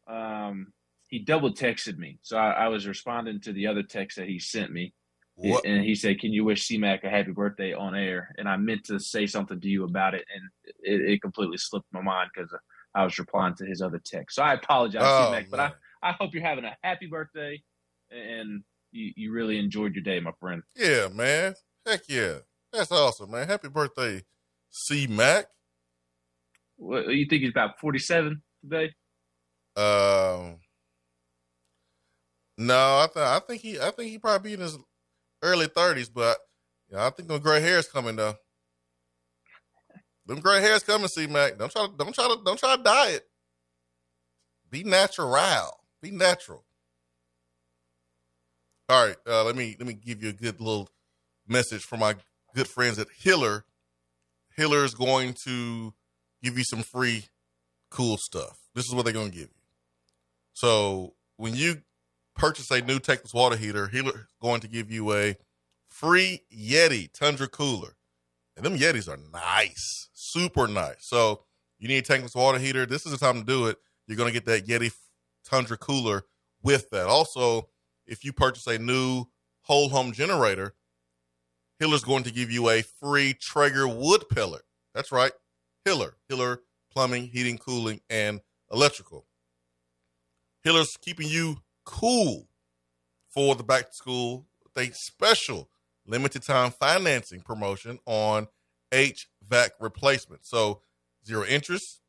Um, he double texted me, so I, I was responding to the other text that he sent me, What? and he said, "Can you wish C-Mac a happy birthday on air?" And I meant to say something to you about it, and it, it completely slipped my mind because I was replying to his other text. So I apologize, Oh, C-Mac, but I. I hope you're having a happy birthday and you, you really enjoyed your day, my friend. Yeah, man. Heck yeah. That's awesome, man. Happy birthday, C Mac. What, you think he's about 47 today? Um, no, I th- I think he I think he probably be in his early thirties, but you know, I think the gray hair's coming though. Them gray hairs coming, C Mac. Don't try to don't try to don't try to diet. Be natural. Be natural. All right, uh, let me let me give you a good little message from my good friends at Hiller. Hiller is going to give you some free cool stuff. This is what they're going to give you. So when you purchase a new tankless water heater, Hiller is going to give you a free Yeti Tundra cooler. And them Yetis are nice, super nice. So you need a tankless water heater. This is the time to do it. You're going to get that Yeti Tundra cooler with that. Also, if you purchase a new whole home generator, Hiller's going to give you a free Traeger wood pellet. That's right. Hiller. Hiller plumbing, heating, cooling, and electrical. Hiller's keeping you cool for the back to school a special limited time financing promotion on HVAC replacement. So zero interest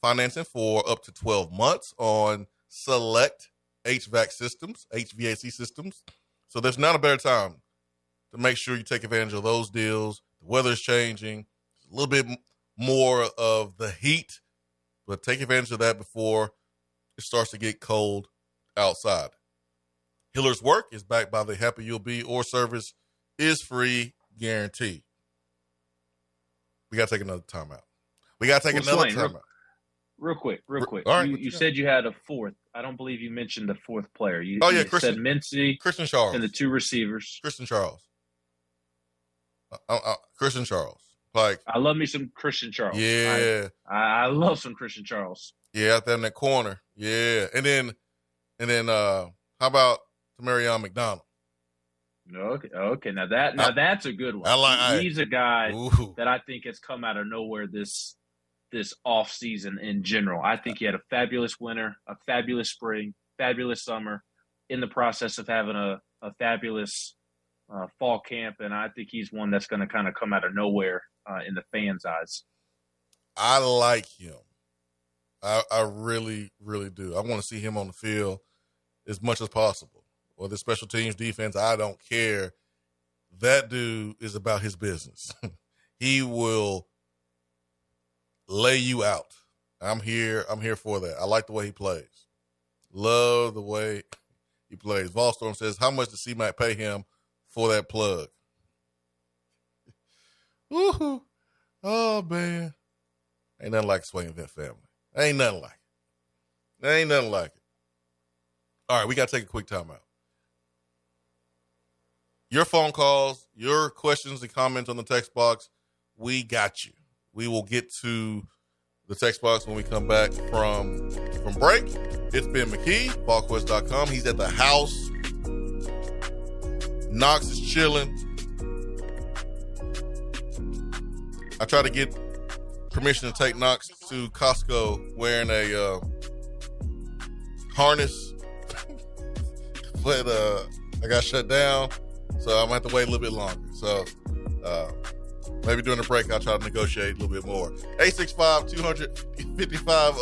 financing for up to 12 months on select HVAC systems, HVAC systems. So there's not a better time to make sure you take advantage of those deals. The weather's changing, a little bit more of the heat, but take advantage of that before it starts to get cold outside. Hiller's work is backed by the Happy You'll Be or service is free guarantee. We got to take another timeout. We got to take Well, another Swain, time real- Real quick, real quick. all right, you you said you had a fourth. I don't believe you mentioned the fourth player. You, Oh, yeah, you Christian- said Mincey Christian Charles. and the two receivers. Christian Charles. Uh, uh, uh, Christian Charles. Like, I love me some Christian Charles. yeah. I, I, I love some Christian Charles. Yeah, out there in that corner. Yeah. And then and then uh how about Marion McDonald? Okay, okay. Now that now I- that's a good one. I like- He's a guy Ooh. that I think has come out of nowhere this this off season in general. I think he had a fabulous winter, a fabulous spring, fabulous summer, in the process of having a, a fabulous uh, fall camp, and I think he's one that's going to kind of come out of nowhere uh, in the fans' eyes. I like him. I, I really, really do. I want to see him on the field as much as possible. Or the special teams defense, I don't care. That dude is about his business. [laughs] he will lay you out. I'm here. I'm here for that. I like the way he plays. Love the way he plays. Volstorm says, "How much does C-Mac pay him for that plug?" Woohoo! Oh man, ain't nothing like Swain Event family. Ain't nothing like it. Ain't nothing like it. All right, we got to take a quick timeout. Your phone calls, your questions and comments on the text box, we got you. We will get to the text box when we come back from from break. It's Ben McKee, VolQuest.com. He's at the house. Knox is chilling. I tried to get permission to take Knox to Costco wearing a uh, harness, [laughs] but uh, I got shut down, so I'm gonna have to wait a little bit longer. So uh, maybe during the break, I'll try to negotiate a little bit more. 865 255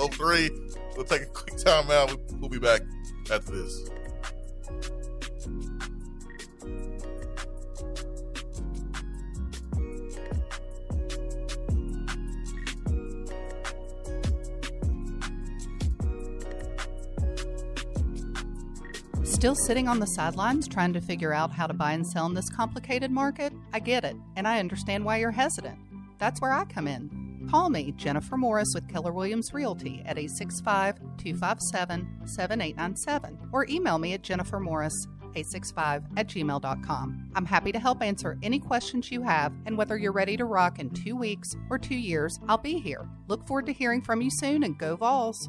We'll take a quick time out. We'll be back after this. Still sitting on the sidelines trying to figure out how to buy and sell in this complicated market? I get it, and I understand why you're hesitant. That's where I come in. Call me, Jennifer Morris with Keller Williams Realty at 865 257 7897 or email me at jennifermorris 865 at gmail.com. I'm happy to help answer any questions you have, and whether you're ready to rock in two weeks or two years, I'll be here. Look forward to hearing from you soon and go Vols.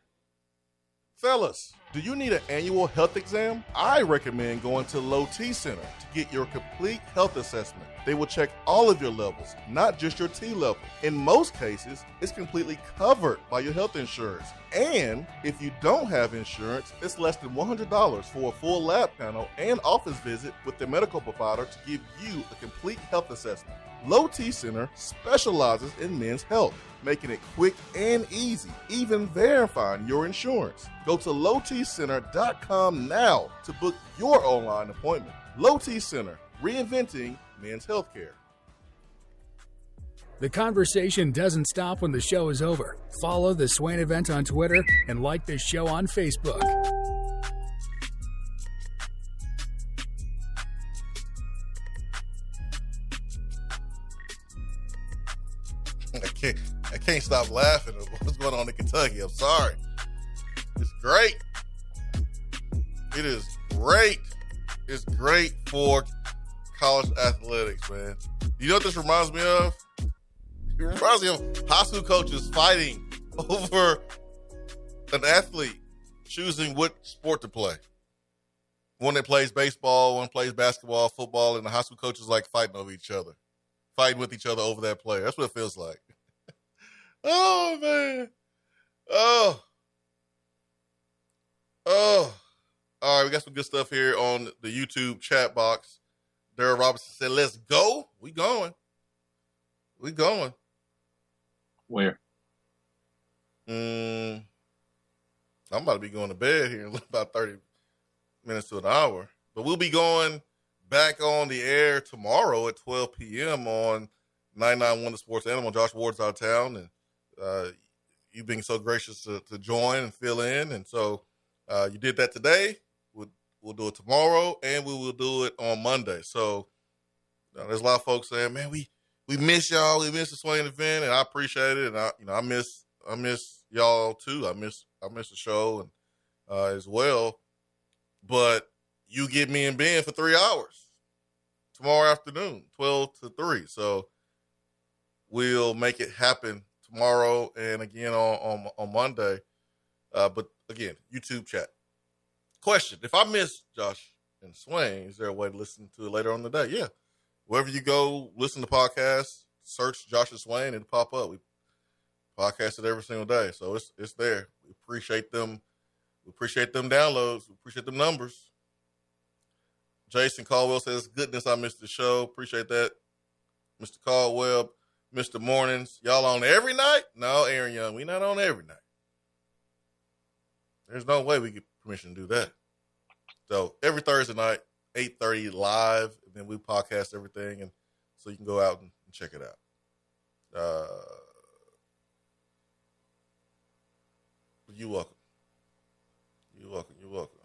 Fellas, do you need an annual health exam? I recommend going to Low T Center to get your complete health assessment. They will check all of your levels, not just your T level. In most cases, it's completely covered by your health insurance. And if you don't have insurance, it's less than $100 for a full lab panel and office visit with the medical provider to give you a complete health assessment. Low T Center specializes in men's health, making it quick and easy, even verifying your insurance. Go to lowtcenter.com now to book your online appointment. Low T Center, reinventing men's healthcare. The conversation doesn't stop when the show is over. Follow the Swain event on Twitter and like the show on Facebook. [laughs] I can't I can't stop laughing at what's going on in Kentucky. I'm sorry. It's great. It is great. It's great for college athletics, man. You know what this reminds me of? It reminds me of high school coaches fighting [laughs] over an athlete choosing what sport to play. One that plays baseball, one plays basketball, football, and the high school coaches like fighting over each other, fighting with each other over that player. That's what it feels like. [laughs] oh man, oh, oh. All right, we got some good stuff here on the YouTube chat box. Daryl Robinson said, "Let's go. We going. We going." Where? Mm, I'm about to be going to bed here in [laughs] about 30 minutes to an hour. But we'll be going back on the air tomorrow at 12 p.m. on 991 The Sports Animal. Josh Ward's out of town, and uh, you being so gracious to, to join and fill in. And so uh, you did that today. We'll, do it tomorrow, and we will do it on Monday. So uh, there's a lot of folks saying, man, we, we miss y'all. We miss the Swain event, and I appreciate it. And I, you know, I miss I miss y'all too. I miss I miss the show, and uh, as well. But you get me and Ben for three hours tomorrow afternoon, 12 to 3. So we'll make it happen tomorrow and again on, on, on Monday. Uh, but again, YouTube chat. Question If I miss Josh and Swain, is there a way to listen to it later on the day? Yeah. Wherever you go, listen to podcasts, search Josh and Swain, it'll pop up. We podcast it every single day. So it's it's there. We appreciate them. We appreciate them downloads. We appreciate them numbers. Jason Caldwell says, Goodness, I missed the show. Appreciate that. Mr. Caldwell, Mr. Mornings. Y'all on every night? No, Aaron Young, we not on every night. There's no way we get permission to do that. So every Thursday night, 8.30 live, and then we podcast everything and so you can go out and, and check it out. Uh you're welcome. You're welcome. You're welcome.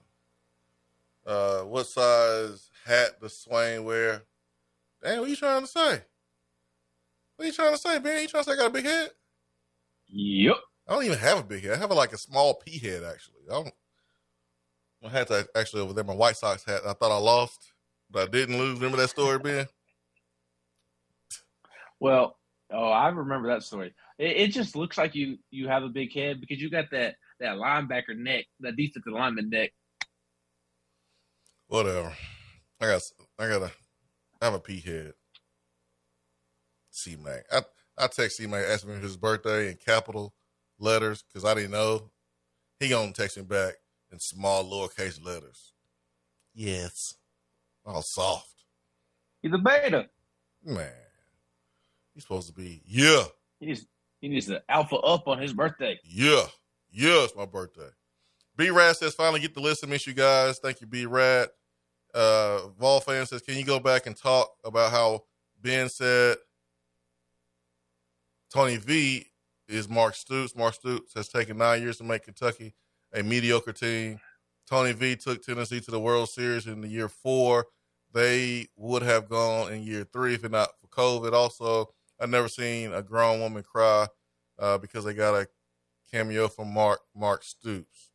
Uh, what size hat does Swain wear? Damn, what are you trying to say? What are you trying to say, Ben? You trying to say I got a big head? Yep. I don't even have a big head. I have a, like a small pea head, actually. I don't. My hat's actually over there. My White Sox hat. I thought I lost, but I didn't lose. Remember that story, Ben? Well, oh, I remember that story. It, it, just looks like you you have a big head because you got that that linebacker neck, that defensive lineman neck Whatever. I got I got a I have a pea head. C Mac. I I text C Mac asking him his birthday in capital letters because I didn't know. He gonna text me back in small lowercase letters. Yes. All soft. He's a beta. Man. He's supposed to be yeah. He needs he needs to alpha up on his birthday. Yeah. Yeah, it's my birthday. B Rad says, finally get the list. I miss you guys. Thank you, B Rad. Uh, Vol fan says, can you go back and talk about how Ben said Tony V is Mark Stoops? Mark Stoops has taken nine years to make Kentucky a mediocre team. Tony V took Tennessee to the World Series in the year four. They would have gone in year three if not for COVID. Also, I've never seen a grown woman cry uh, because they got a cameo from Mark Mark Stoops.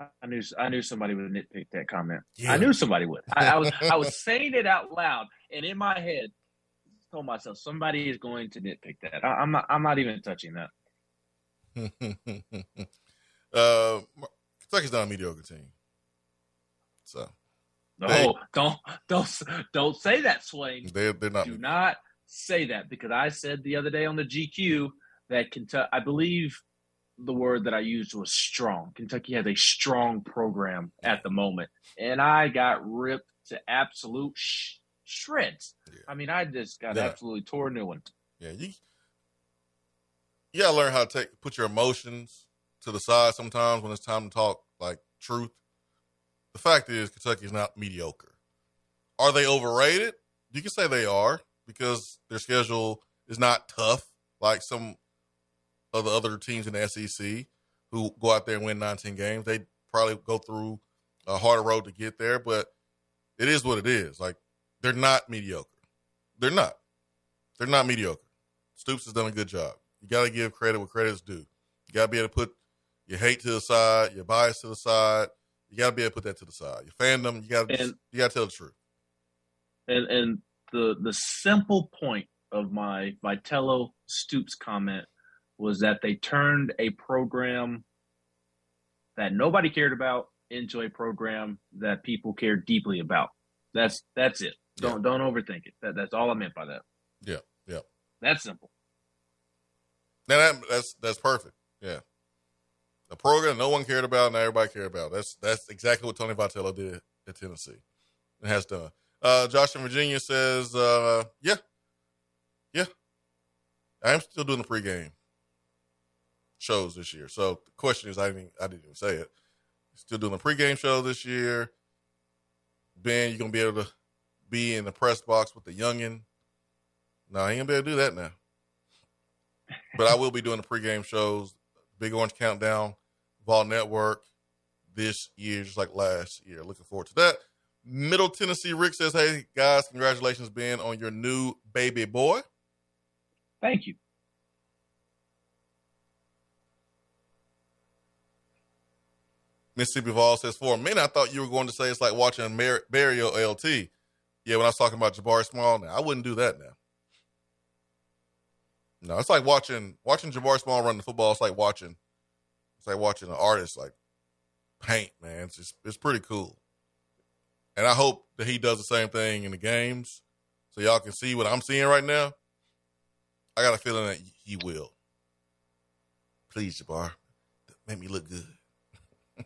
I knew I knew somebody would nitpick that comment. Yeah. I knew somebody would. I, I, was I was [laughs] saying it out loud, and in my head, told myself somebody is going to nitpick that. I, am not. I'm not even touching that. [laughs] uh, Kentucky's not a mediocre team, so no, they, don't don't don't say that, Swain. They're they're not. Do mediocre. not say that because I said the other day on the GQ that Kentucky. I believe the word that I used was strong. Kentucky has a strong program at the moment, and I got ripped to absolute sh- shreds. Yeah. I mean, I just got yeah. absolutely tore a new one. Yeah, you you gotta learn how to take put your emotions to the side sometimes when it's time to talk like truth. The fact is, Kentucky is not mediocre. Are they overrated? You can say they are because their schedule is not tough like some of the other teams in the SEC who go out there and win 19 games. They probably go through a harder road to get there, but it is what it is. Like they're not mediocre. They're not. They're not mediocre. Stoops has done a good job. You got to give credit where credit is due. You got to be able to put your hate to the side, your bias to the side. You got to be able to put that to the side. Your fandom, you got to you got to tell the truth. And and the the simple point of my Vitello Stoops comment was that they turned a program that nobody cared about into a program that people care deeply about. That's that's it. Don't yeah. don't overthink it. That, that's all I meant by that. Yeah, yeah. That's simple. Now that, that's that's perfect. Yeah. A program no one cared about and everybody cared about. That's that's exactly what Tony Vitello did at Tennessee. It has done. Uh, Josh in Virginia says, uh, yeah, yeah. I am still doing the pregame shows this year. So the question is, I didn't, I didn't even say it. Still doing the pregame show this year. Ben, You're gonna be able to be in the press box with the youngin. No, I ain't gonna be able to do that now. but I will be doing the pregame shows, Big Orange Countdown, Vol Network this year, just like last year. Looking forward to that. Middle Tennessee Rick says, Hey guys, congratulations, Ben, on your new baby boy. Thank you. Mississippi Vol says, for a minute, I thought you were going to say it's like watching Mar- Barrio LT. Yeah, when I was talking about Jabari Small, now I wouldn't do that now. No, it's like watching watching Jabari Small run the football. It's like watching it's like watching an artist like paint, man. It's just, it's pretty cool. And I hope that he does the same thing in the games, so y'all can see what I'm seeing right now. I got a feeling that he will. Please, Jabbar, make me look good. [laughs]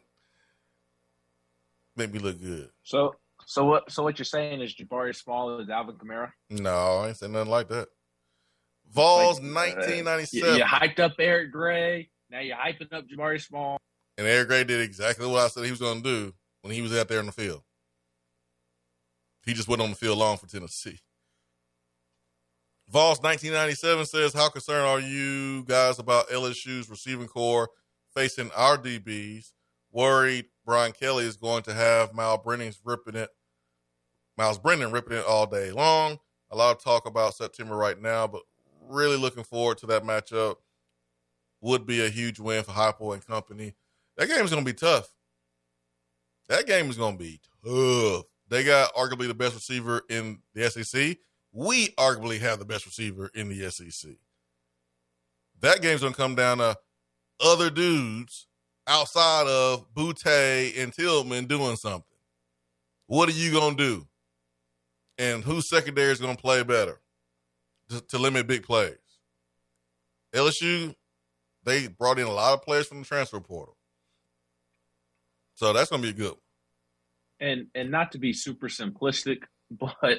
make me look good. So, so what? So what you're saying is Jabari Small is Alvin Kamara? No, I ain't saying nothing like that. Vols, Like, uh, 1997. You, you hyped up Eric Gray. Now you're hyping up Jabari Small. And Eric Gray did exactly what I said he was going to do when he was out there in the field. He just went on the field long for Tennessee. Vols 1997 says, How concerned are you guys about LSU's receiving core facing our DBs? Worried Brian Kelly is going to have Myles Brennan's ripping it, Myles Brennan ripping it all day long. A lot of talk about September right now, but really looking forward to that matchup. Would be a huge win for Heupel and company. That game is going to be tough. That game is going to be tough. They got arguably the best receiver in the SEC. We arguably have the best receiver in the SEC. That game's going to come down to other dudes outside of Butte and Tillman doing something. What are you going to do? And whose secondary is going to play better to, to limit big plays? LSU, they brought in a lot of players from the transfer portal. So that's going to be good one. And and not to be super simplistic, [laughs] but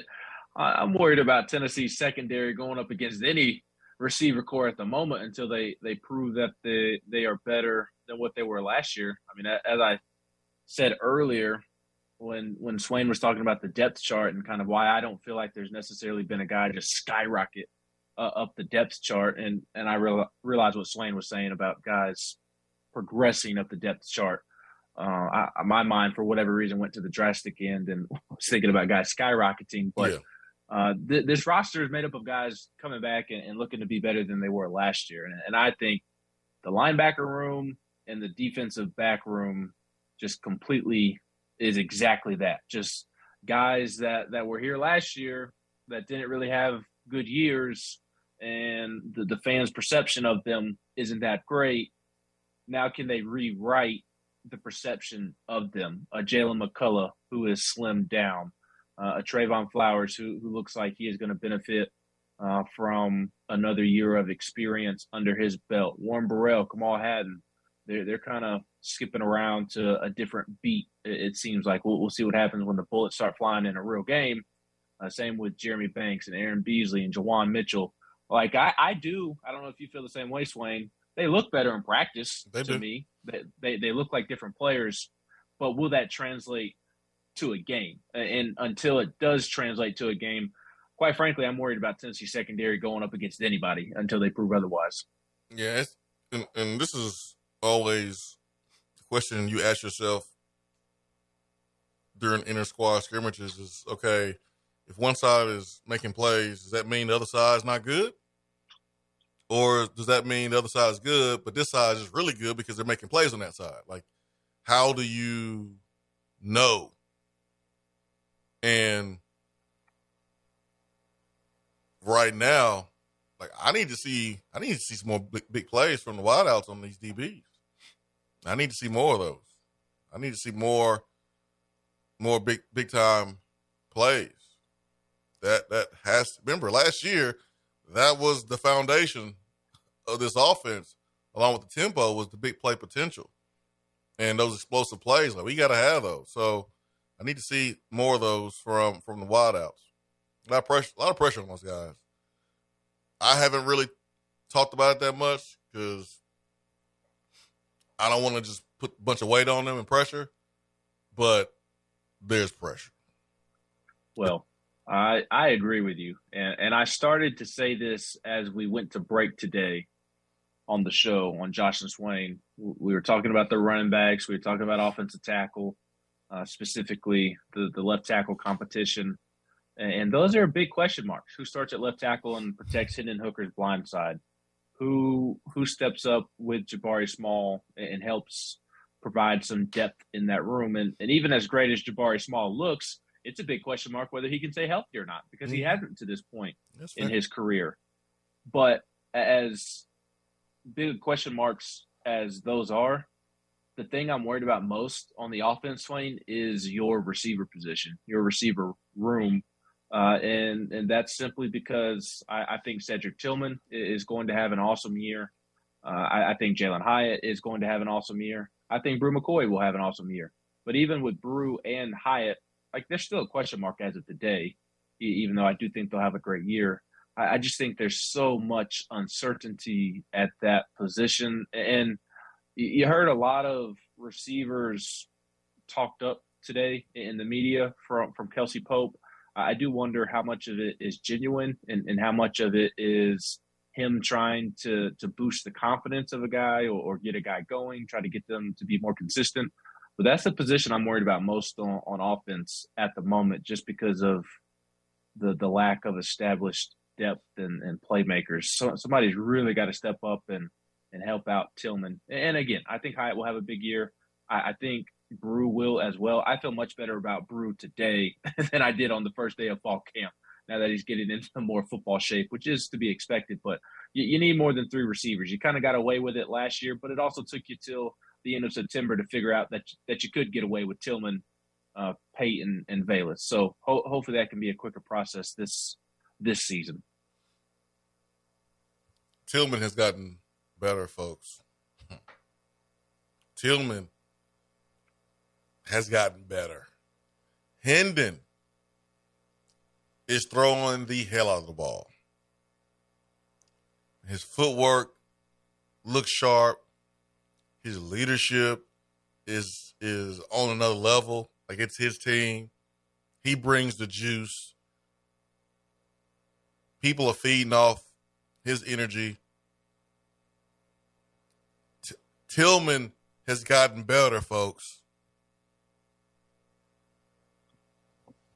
I'm worried about Tennessee's secondary going up against any receiver core at the moment until they they prove that they they are better than what they were last year. I mean, as I said earlier, when when Swain was talking about the depth chart and kind of why I don't feel like there's necessarily been a guy just skyrocket uh, up the depth chart, and and I real, realized what Swain was saying about guys progressing up the depth chart. Uh, I, my mind, for whatever reason, went to the drastic end and [laughs] was thinking about guys skyrocketing. But Yeah. uh, th- this roster is made up of guys coming back and, and looking to be better than they were last year. And, and I think the linebacker room and the defensive back room just completely is exactly that. Just guys that, that were here last year that didn't really have good years, and the, the fans' perception of them isn't that great. Now, can they rewrite the perception of them? A Jaylen McCollough who is slimmed down, uh, a Trevon Flowers who who looks like he is going to benefit uh, from another year of experience under his belt. Warren Burrell, Kamal Hadden, they're they're kind of skipping around to a different beat. It, seems like we'll, we'll see what happens when the bullets start flying in a real game. Uh, same with Jeremy Banks and Aaron Beasley and Juwan Mitchell. Like I, I do. I don't know if you feel the same way, Swain. They look better in practice They to do. me. They, they they look like different players, but will that translate to a game? And until it does translate to a game, quite frankly, I'm worried about Tennessee secondary going up against anybody until they prove otherwise. Yeah, it's, and, and this is always the question you ask yourself during inter squad scrimmages is okay, if one side is making plays, does that mean the other side is not good? Or does that mean the other side is good, but this side is really good because they're making plays on that side? Like, how do you know? And right now, like I need to see, I need to see some more big, big plays from the wideouts on these DBs. I need to see more of those. I need to see more, more big, big time plays. That that has remember last year, that was the foundation of this offense, along with the tempo, was the big play potential, and those explosive plays. Like we got to have those. So I need to see more of those from from the wideouts. A lot of pressure, a lot of pressure on those guys. I haven't really talked about it that much because I don't want to just put a bunch of weight on them and pressure, but there's pressure. Well, I I agree with you, and and I started to say this as we went to break today on the show on Josh and Swain. We were talking about the running backs. We were talking about offensive tackle, uh, specifically the the left tackle competition, and, those are big question marks. Who starts at left tackle and protects Hendon Hooker's blind side? Who who steps up with Jabari Small and helps provide some depth in that room. And and even as great as Jabari Small looks, it's a big question mark whether he can stay healthy or not because he Mhm. hasn't to this point in his career. But as big question marks as those are, the thing I'm worried about most on the offense, Swain, is your receiver position, your receiver room. Uh, and and that's simply because I, I think Cedric Tillman is going to have an awesome year. Uh, I, I think Jalin Hyatt is going to have an awesome year. I think Bru McCoy will have an awesome year. But even with Bru and Hyatt, like there's still a question mark as of today, even though I do think they'll have a great year. I, I just think there's so much uncertainty at that position. And you heard a lot of receivers talked up today in the media from, from Kelsey Pope. I do wonder how much of it is genuine and, and how much of it is him trying to to boost the confidence of a guy or, or get a guy going, try to get them to be more consistent. But that's the position I'm worried about most on, on offense at the moment, just because of the the lack of established depth and, and playmakers. So somebody's really got to step up and and help out Tillman. And again, I think Hyatt will have a big year. I, I think Bru will as well. I feel much better about Bru today [laughs] than I did on the first day of fall camp. Now that he's getting into [laughs] more football shape, which is to be expected, but you, you need more than three receivers. You kind of got away with it last year, but it also took you till the end of September to figure out that that you could get away with Tillman, uh, Peyton, and Velus. So ho- hopefully that can be a quicker process this this season. Tillman has gotten better, folks. [laughs] Tillman has gotten better. Hendon is throwing the hell out of the ball. His footwork looks sharp. His leadership is is on another level. Like it's his team. He brings the juice. People are feeding off his energy. T- Tillman has gotten better, folks.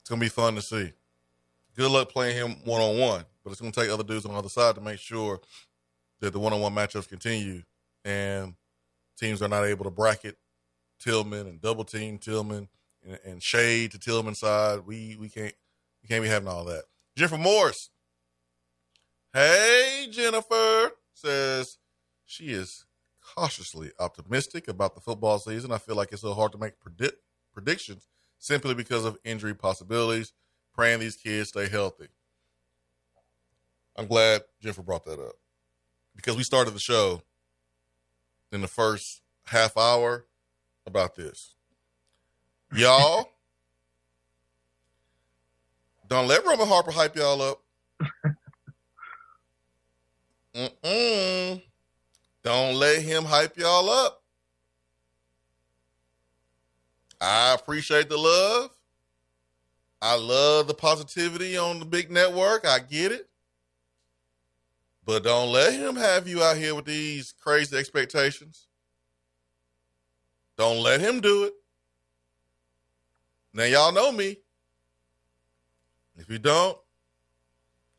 It's gonna be fun to see. Good luck playing him one on one, but it's gonna take other dudes on the other side to make sure that the one on one matchups continue and teams are not able to bracket Tillman and double team Tillman and, and shade to Tillman side. We we can't we can't be having all that. Jennifer Morris. Hey Jennifer says she is cautiously optimistic about the football season. I feel like it's so hard to make predict predictions simply because of injury possibilities. Praying these kids stay healthy. I'm glad Jennifer brought that up because we started the show in the first half hour about this. Y'all, [laughs] don't let Roman Harper hype y'all up. [laughs] Mm-mm. Don't let him hype y'all up. I appreciate the love. I love the positivity on the big network. I get it. But don't let him have you out here with these crazy expectations. Don't let him do it. Now, y'all know me. If you don't,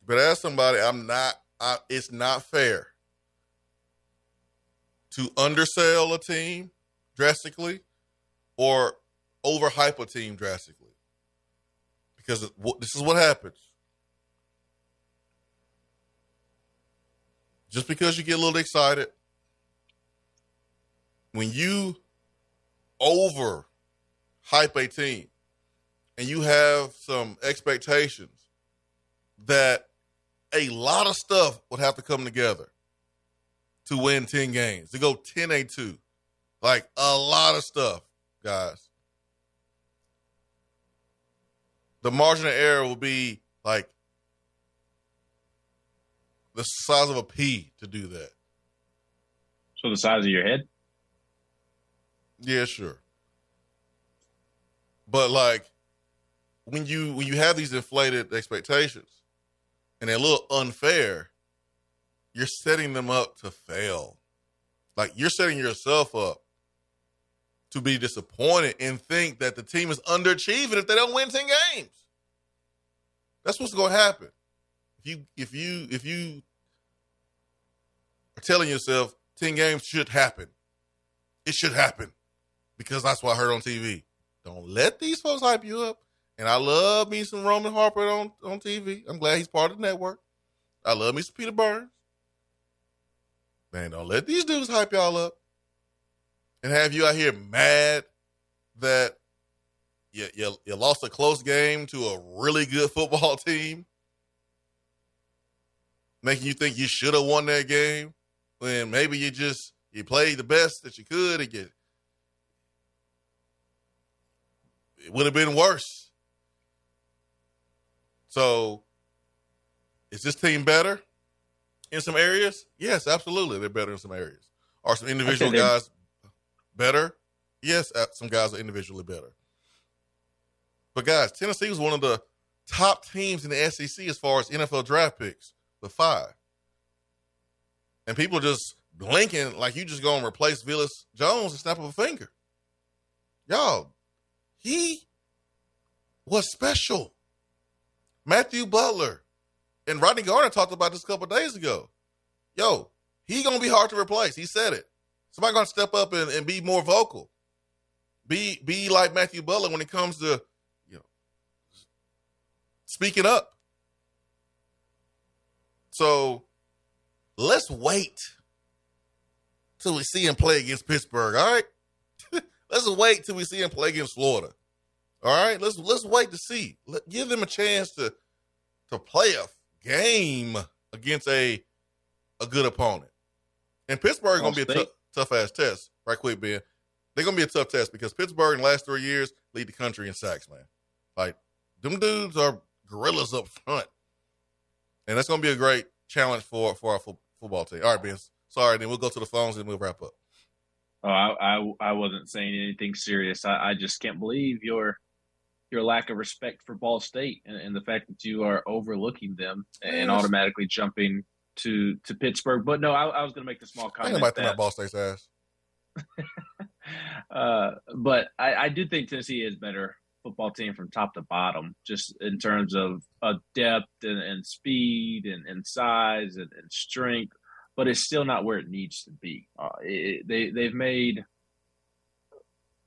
you better ask somebody. I'm not, I, it's not fair to undersell a team drastically or overhype a team drastically. Because this is what happens. Just because you get a little excited, when you over hype a team and you have some expectations that a lot of stuff would have to come together to win 10 games, to go 10 A 2. Like a lot of stuff, guys. The margin of error will be like the size of a pea to do that. So the size of your head. Yeah, sure. But like when you when you have these inflated expectations and they're a little unfair, you're setting them up to fail. Like you're setting yourself up to be disappointed and think that the team is underachieving if they don't win 10 games. That's what's going to happen. If you if you if you are telling yourself 10 games should happen. It should happen. because that's what I heard on TV. Don't let these folks hype you up. And I love me some Roman Harper on, on TV. I'm glad he's part of the network. I love me some Peter Burns. Man, don't let these dudes hype y'all up and have you out here mad that you, you, you lost a close game to a really good [laughs] football team, making you think you should have won that game when maybe you just you played the best that you could and get it would have been worse. So is this team better in some areas? Yes, absolutely. They're better in some areas. Are some individual guys better? Yes, uh, some guys are individually better. But guys, Tennessee was one of the top teams in the SEC as far as NFL draft picks, the five. And people are just blinking like you just to replace Velus Jones and snap of a finger. Y'all, he was special. Matthew Butler and Rodney Garner talked about this a couple days ago. Yo, he gonna be hard to replace. He said it. Somebody gonna step up and, and be more vocal. Be be like Matthew Butler when it comes to you know speaking up. So let's wait till we see him play against Pittsburgh. All right, [laughs] let's wait till we see him play against Florida. All right, let's let's wait to see. Let, give them a chance to to play a game against a a good opponent. And Pittsburgh gonna be a tough tough ass test. Right quick, Ben. They're gonna be a tough test because Pittsburgh in the last three years lead the country in sacks, man. Like them dudes are gorillas up front, and that's gonna be a great challenge for for our fo- football team. All right, Ben. Sorry, then we'll go to the phones and we'll wrap up. Oh, I I, I wasn't saying anything serious. I, I just can't believe your your lack of respect for Ball State and, and the fact that you are overlooking them and automatically jumping to to Pittsburgh. But no, I, I was going to make the small comment ain't about to that Ball State's ass. [laughs] uh, but I, I do think Tennessee is better football team from top to bottom, just in terms of depth and, and speed and, and size and, and strength. But it's still not where it needs to be. Uh, it, they they've made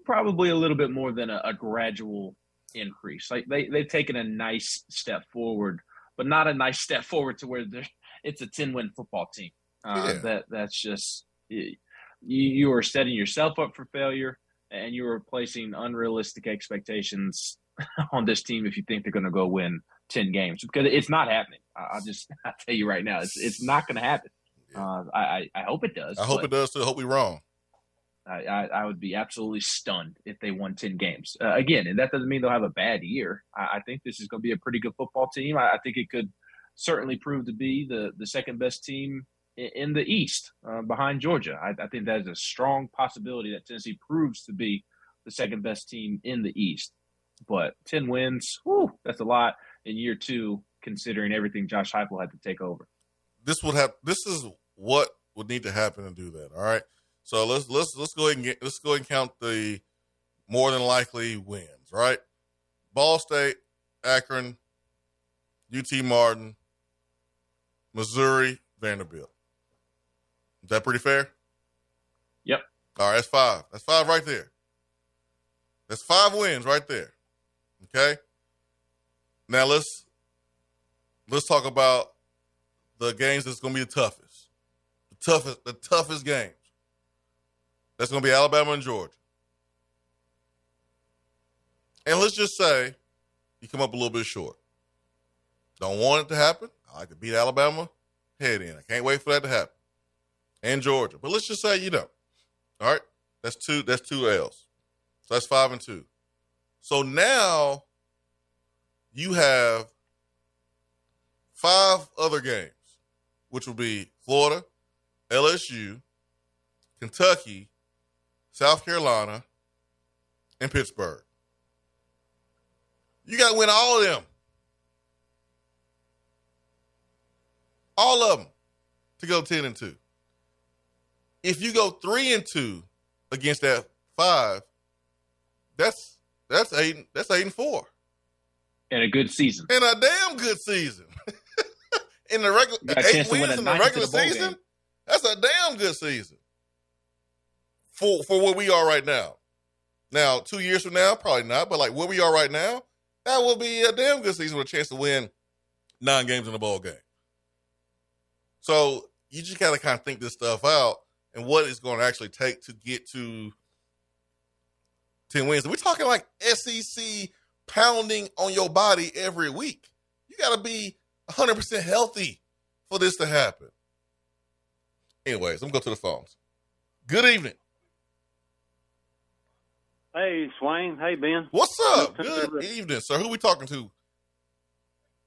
probably a little bit more than a, a gradual increase. Like they they've taken a nice step forward, but not a nice step forward to where they're, it's a ten win football team. Uh, Yeah. That that's just you, you are setting yourself up for failure, and you are placing unrealistic expectations [laughs] on this team if you think they're going to go win ten games because it's not happening. I- I'll just [laughs] I tell you right now, it's it's not going to happen. Uh, I, I I hope it does. I hope it does too. I hope we're wrong. I, I, I would be absolutely stunned if they won 10 games. Uh, again, and that doesn't mean they'll have a bad year. I, I think this is going to be a pretty good football team. I, I think it could certainly proved to be the, the second best team in, the East uh, behind Georgia. I, I think that is a strong possibility that Tennessee proves to be the second best team in the East. But 10 wins, whew, that's a lot in year two, considering everything Josh Heupel had to take over. this would have this is what would need to happen to do that. All right. So let's let's let's go ahead and get let's go ahead and count the more than likely wins, right? Ball State, Akron, UT Martin, Missouri, Vanderbilt. Is that pretty fair? Yep. All right, that's five. That's five right there. That's five wins right there. Okay. Now let's let's talk about the games that's going to be the toughest, the toughest, the toughest games. That's going to be Alabama and Georgia. And let's just say you come up a little bit short. Don't want it to happen. I like to beat Alabama head in. I can't wait for that to happen. And Georgia. But let's just say you don't. All right. That's two. That's two L's. So that's five and two. So now you have five other games, which will be Florida, LSU, Kentucky, South Carolina, and Pittsburgh. You got to win all of them. All of them to go 10 and 2. If you go 3 and 2 against that 5, that's that's 8 that's 8 and 4. And a good season. In a damn good season. [laughs] in the regular You got a eight chance to win wins in the regular the season. game. That's a damn good season for for where we are right now. Now, two years from now, probably not, but like where we are right now, that will be a damn good season with a chance to win nine games in a bowl game. So you just gotta kind of think this stuff out and what it's going to actually take to get to 10 wins. We're talking like SEC pounding on your body every week. You got to be 100% healthy for this to happen. Anyways, I'm going to go to the phones. Good evening. Hey, Swain. Hey, Ben. What's up? Good evening, sir. Who we talking to?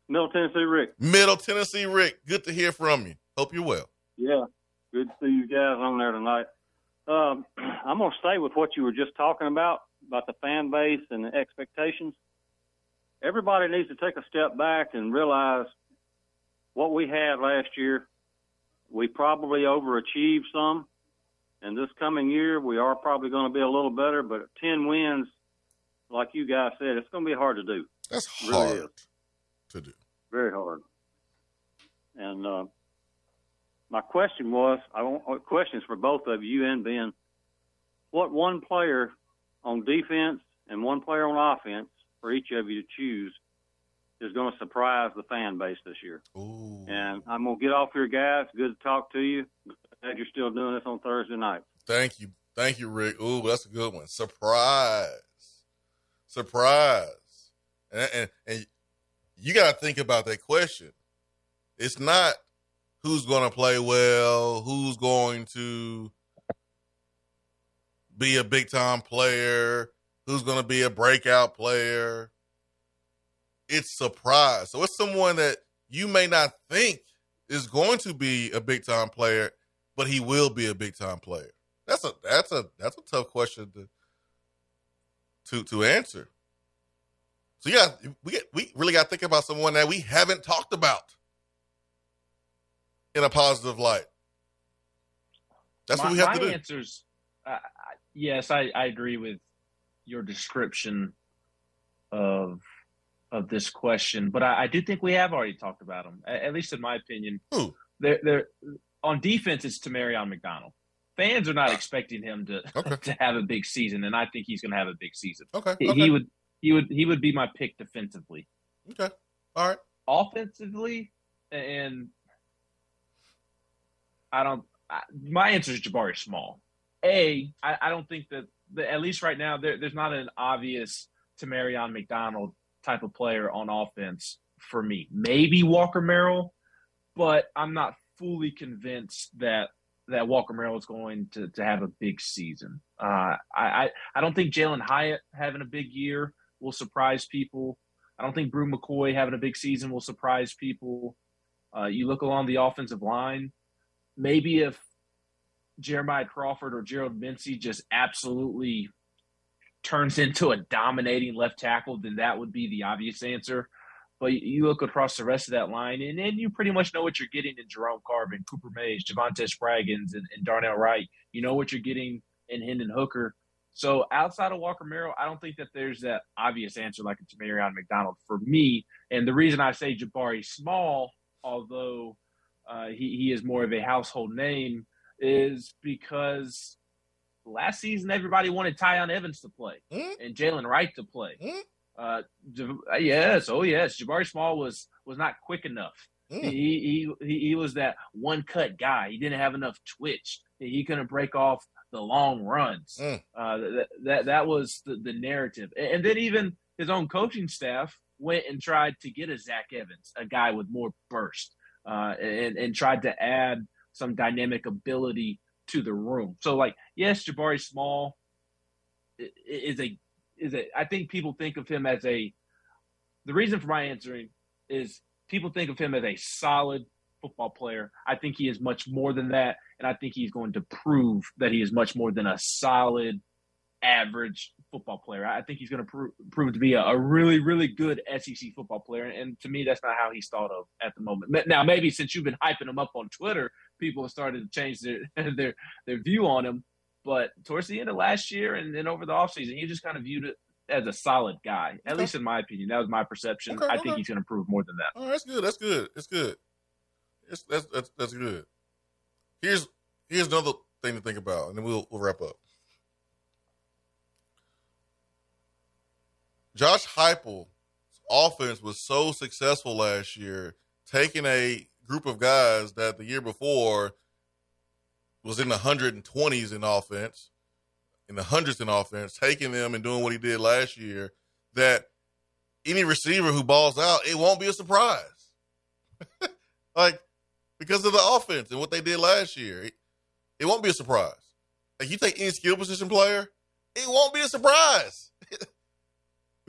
Middle Tennessee Rick. Middle Tennessee Rick. Good to hear from you. Hope you're well. Yeah. Good to see you guys on there tonight. Um, [clears throat] I'm going to stay with what you were just talking about, about the fan base and the expectations. Everybody needs to take a step back and realize what we had last year. We probably overachieved some. And this coming year, we are probably going to be a little better, but 10 wins, like you guys said, it's going to be hard to do. That's It really hard to do. Very hard. And uh, my question was, I want uh, questions for both of you and Ben. What one player on defense and one player on offense for each of you to choose is going to surprise the fan base this year? And I'm going to get off here, guys. Good to talk to you. Glad you're still doing this on Thursday night. Thank you. Thank you, Rick. Ooh, that's a good one. Surprise. Surprise. And, and, and you got to think about that question. It's not who's going to play well, who's going to be a big time player, who's going to be a breakout player. It's surprise. So it's someone that you may not think is going to be a big time player, but he will be a big time player. That's a that's a that's a tough question to to to answer. So yeah, we we really got to think about someone that we haven't talked about in a positive light. That's my, what we have to do. answers, uh, yes, I, I agree with your description of of this question, but I, I do think we have already talked about them, at, at least in my opinion. Who? They're, they're, on defense, it's Tamarion McDonald. Fans are not expecting him to [laughs] to have a big season, and I think he's going to have a big season. Okay, He, okay. he would he would he would be my pick defensively. Okay, all right. Offensively, and I don't. I, my answer is Jabari Small. A, I, I don't think that, that at least right now there, there's not an obvious Tamarion McDonald type of player on offense for me. Maybe Walker Merrill, but I'm not fully convinced that that Walker Merrill is going to, to have a big season. Uh, I, I I don't think Jalin Hyatt having a big year will surprise people. I don't think Bru McCoy having a big season will surprise people. Uh, you look along the offensive line, maybe if Jeremiah Crawford or Gerald Mincey just absolutely turns into a dominating left tackle, then that would be the obvious answer. But you look across the rest of that line, and then you pretty much know what you're getting in Jerome Carvin, Cooper Mays, Javontez Spraggins, and, and Darnell Wright. You know what you're getting in Hendon Hooker. So outside of Walker Merrill, I don't think that there's that obvious answer like a Tamarion McDonald for me. And the reason I say Jabari Small, although uh, he, he is more of a household name, is because last season everybody wanted Tiyon Evans to play and Jaylen Wright to play. Uh, yes, oh yes, Jabari Small was was not quick enough. He, he he he was that one cut guy. He didn't have enough twitch. He couldn't break off the long runs. Uh, that, that that was the, the narrative. And, and then even his own coaching staff went and tried to get a Zach Evans, a guy with more burst, uh, and and tried to add some dynamic ability to the room. So like, yes, Jabari Small is a is a. I think people think of him as a. The reason for my answering is people think of him as a solid football player. I think he is much more than that, and I think he's going to prove that he is much more than a solid, average football player. I think he's going to pro- prove to be a, a really, really good SEC football player, and to me, that's not how he's thought of at the moment. Now, maybe since you've been hyping him up on Twitter, people have started to change their [laughs] their their view on him. But towards the end of last year and then over the offseason, he just kind of viewed it as a solid guy, at Okay. least in my opinion. That was my perception. Okay, I think he's going to prove more than that. Oh, that's good. That's good. It's good. It's that's that's that's good. Here's here's another thing to think about, and then we'll we'll wrap up. Josh Heupel's offense was so successful last year, taking a group of guys that the year before was in the 120s in offense, in the hundreds in offense, taking them and doing what he did last year, that any receiver who balls out, it won't be a surprise. [laughs] like, because of the offense and what they did last year, it, it won't be a surprise. Like, you take any skill position player, it won't be a surprise [laughs]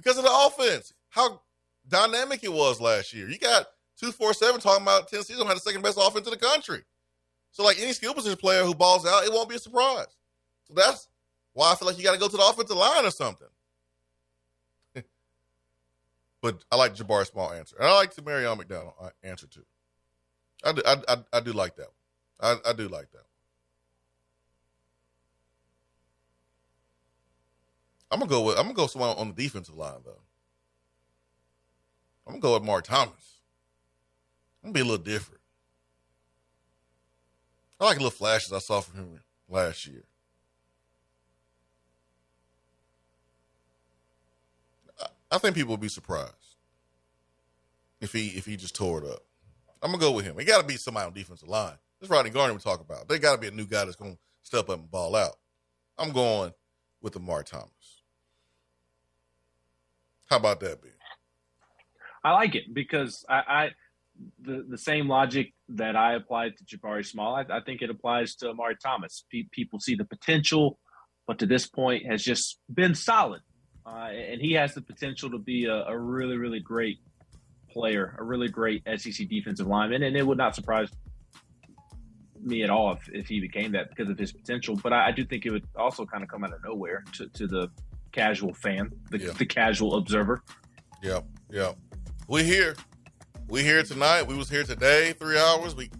because of the offense. How dynamic it was last year. You got 247 talking about Tennessee's gonna have the second best offense in the country. So, like any skill position player who balls out, it won't be a surprise. So that's why I feel like you got to go to the offensive line or something. [laughs] but I like Jabari Small answer, and I like Tamarion McDonald uh, answer too. I do, I, I, I do like that one. I, I do like that. One. I'm gonna go with I'm gonna go someone on the defensive line though. I'm gonna go with Mark Thomas. I'm gonna be a little different. I like little flashes I saw from him last year. I, think people would be surprised if he if he just tore it up. I'm gonna go with him. He got to be somebody on defensive line. This Rodney Garner we talk about. They got to be a new guy that's gonna step up and ball out. I'm going with the Mark Thomas. How about that, Ben? I like it because I, I the the same logic that I applied to Jabari Small, I, I think it applies to Omari Thomas. P- people see the potential, but to this point has just been solid, uh, and he has the potential to be a, a, really really great player, a really great SEC defensive lineman, and it would not surprise me at all if, if he became that because of his potential. But I, I do think it would also kind of come out of nowhere to, to the casual fan, the, yeah. the casual observer. Yeah, yeah. We here. We here tonight. We was here today, three hours. We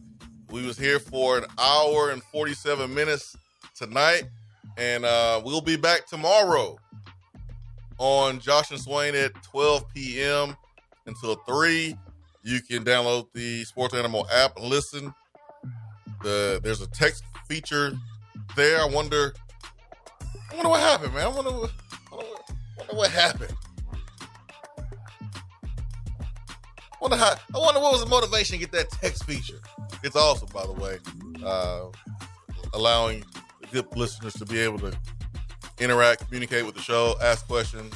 we was here for an hour and forty seven minutes tonight, and uh, we'll be back tomorrow on Josh and Swain at twelve p.m. until three. You can download the Sports Animal app and listen. The there's a text feature there. I wonder. I wonder what happened, man. I wonder. I wonder what happened. wonder how. I wonder what was the motivation to get that text feature. It's awesome, by the way, uh, allowing good listeners to be able to interact, communicate with the show, ask questions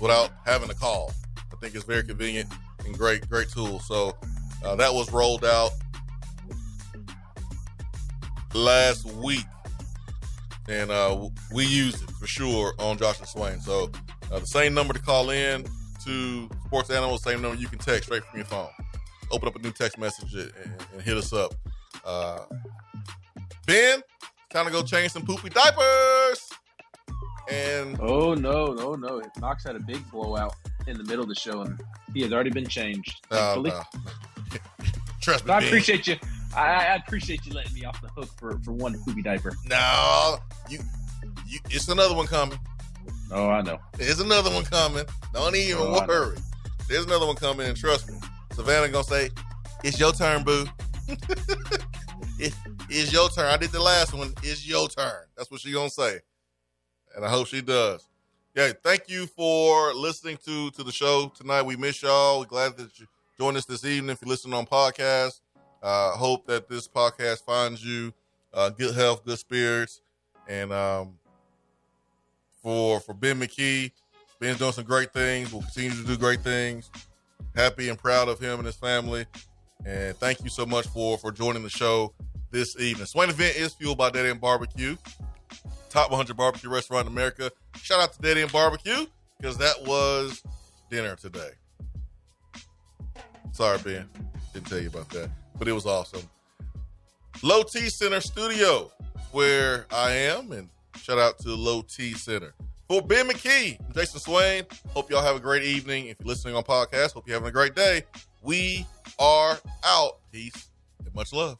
without having to call. I think it's very convenient and great, great tool. So uh, that was rolled out last week, and uh, we use it for sure on Josh and Swain. So uh, the same number to call in to Sports Animals, same number you can text straight from your phone. Open up a new text message and, and hit us up. Uh, ben, time to go change some poopy diapers. And oh no, no, no! Knox had a big blowout in the middle of the show, and he has already been changed. No. [laughs] Trust me. I appreciate you. I, I, appreciate you letting me off the hook for, for one poopy diaper. No, you, you, it's another one coming. Oh, I know. There's another one coming. Don't even oh, worry. There's another one coming, and trust me, Savannah gonna say, "It's your turn, boo. [laughs] it, it's your turn. I did the last one. It's your turn." That's what she gonna say, and I hope she does. Yeah, thank you for listening to to the show tonight. We miss y'all. We're glad that you joined us this evening. If you're listening on podcast, uh, hope that this podcast finds you uh, good health, good spirits, and um, for for Ben McKee. Ben's doing some great things. Will continue to do great things. Happy and proud of him and his family. And thank you so much for for joining the show this evening. Swain event is fueled by Dead End Barbecue, top 100 barbecue restaurant in America. Shout out to Dead End Barbecue because that was dinner today. Sorry, Ben, didn't tell you about that, but it was awesome. Low T Center Studio, where I am, and Shout out to Low T Center. For Ben McKee, I'm Jason Swain. Hope y'all have a great evening. If you're listening on podcast, hope you're having a great day. We are out. Peace and much love.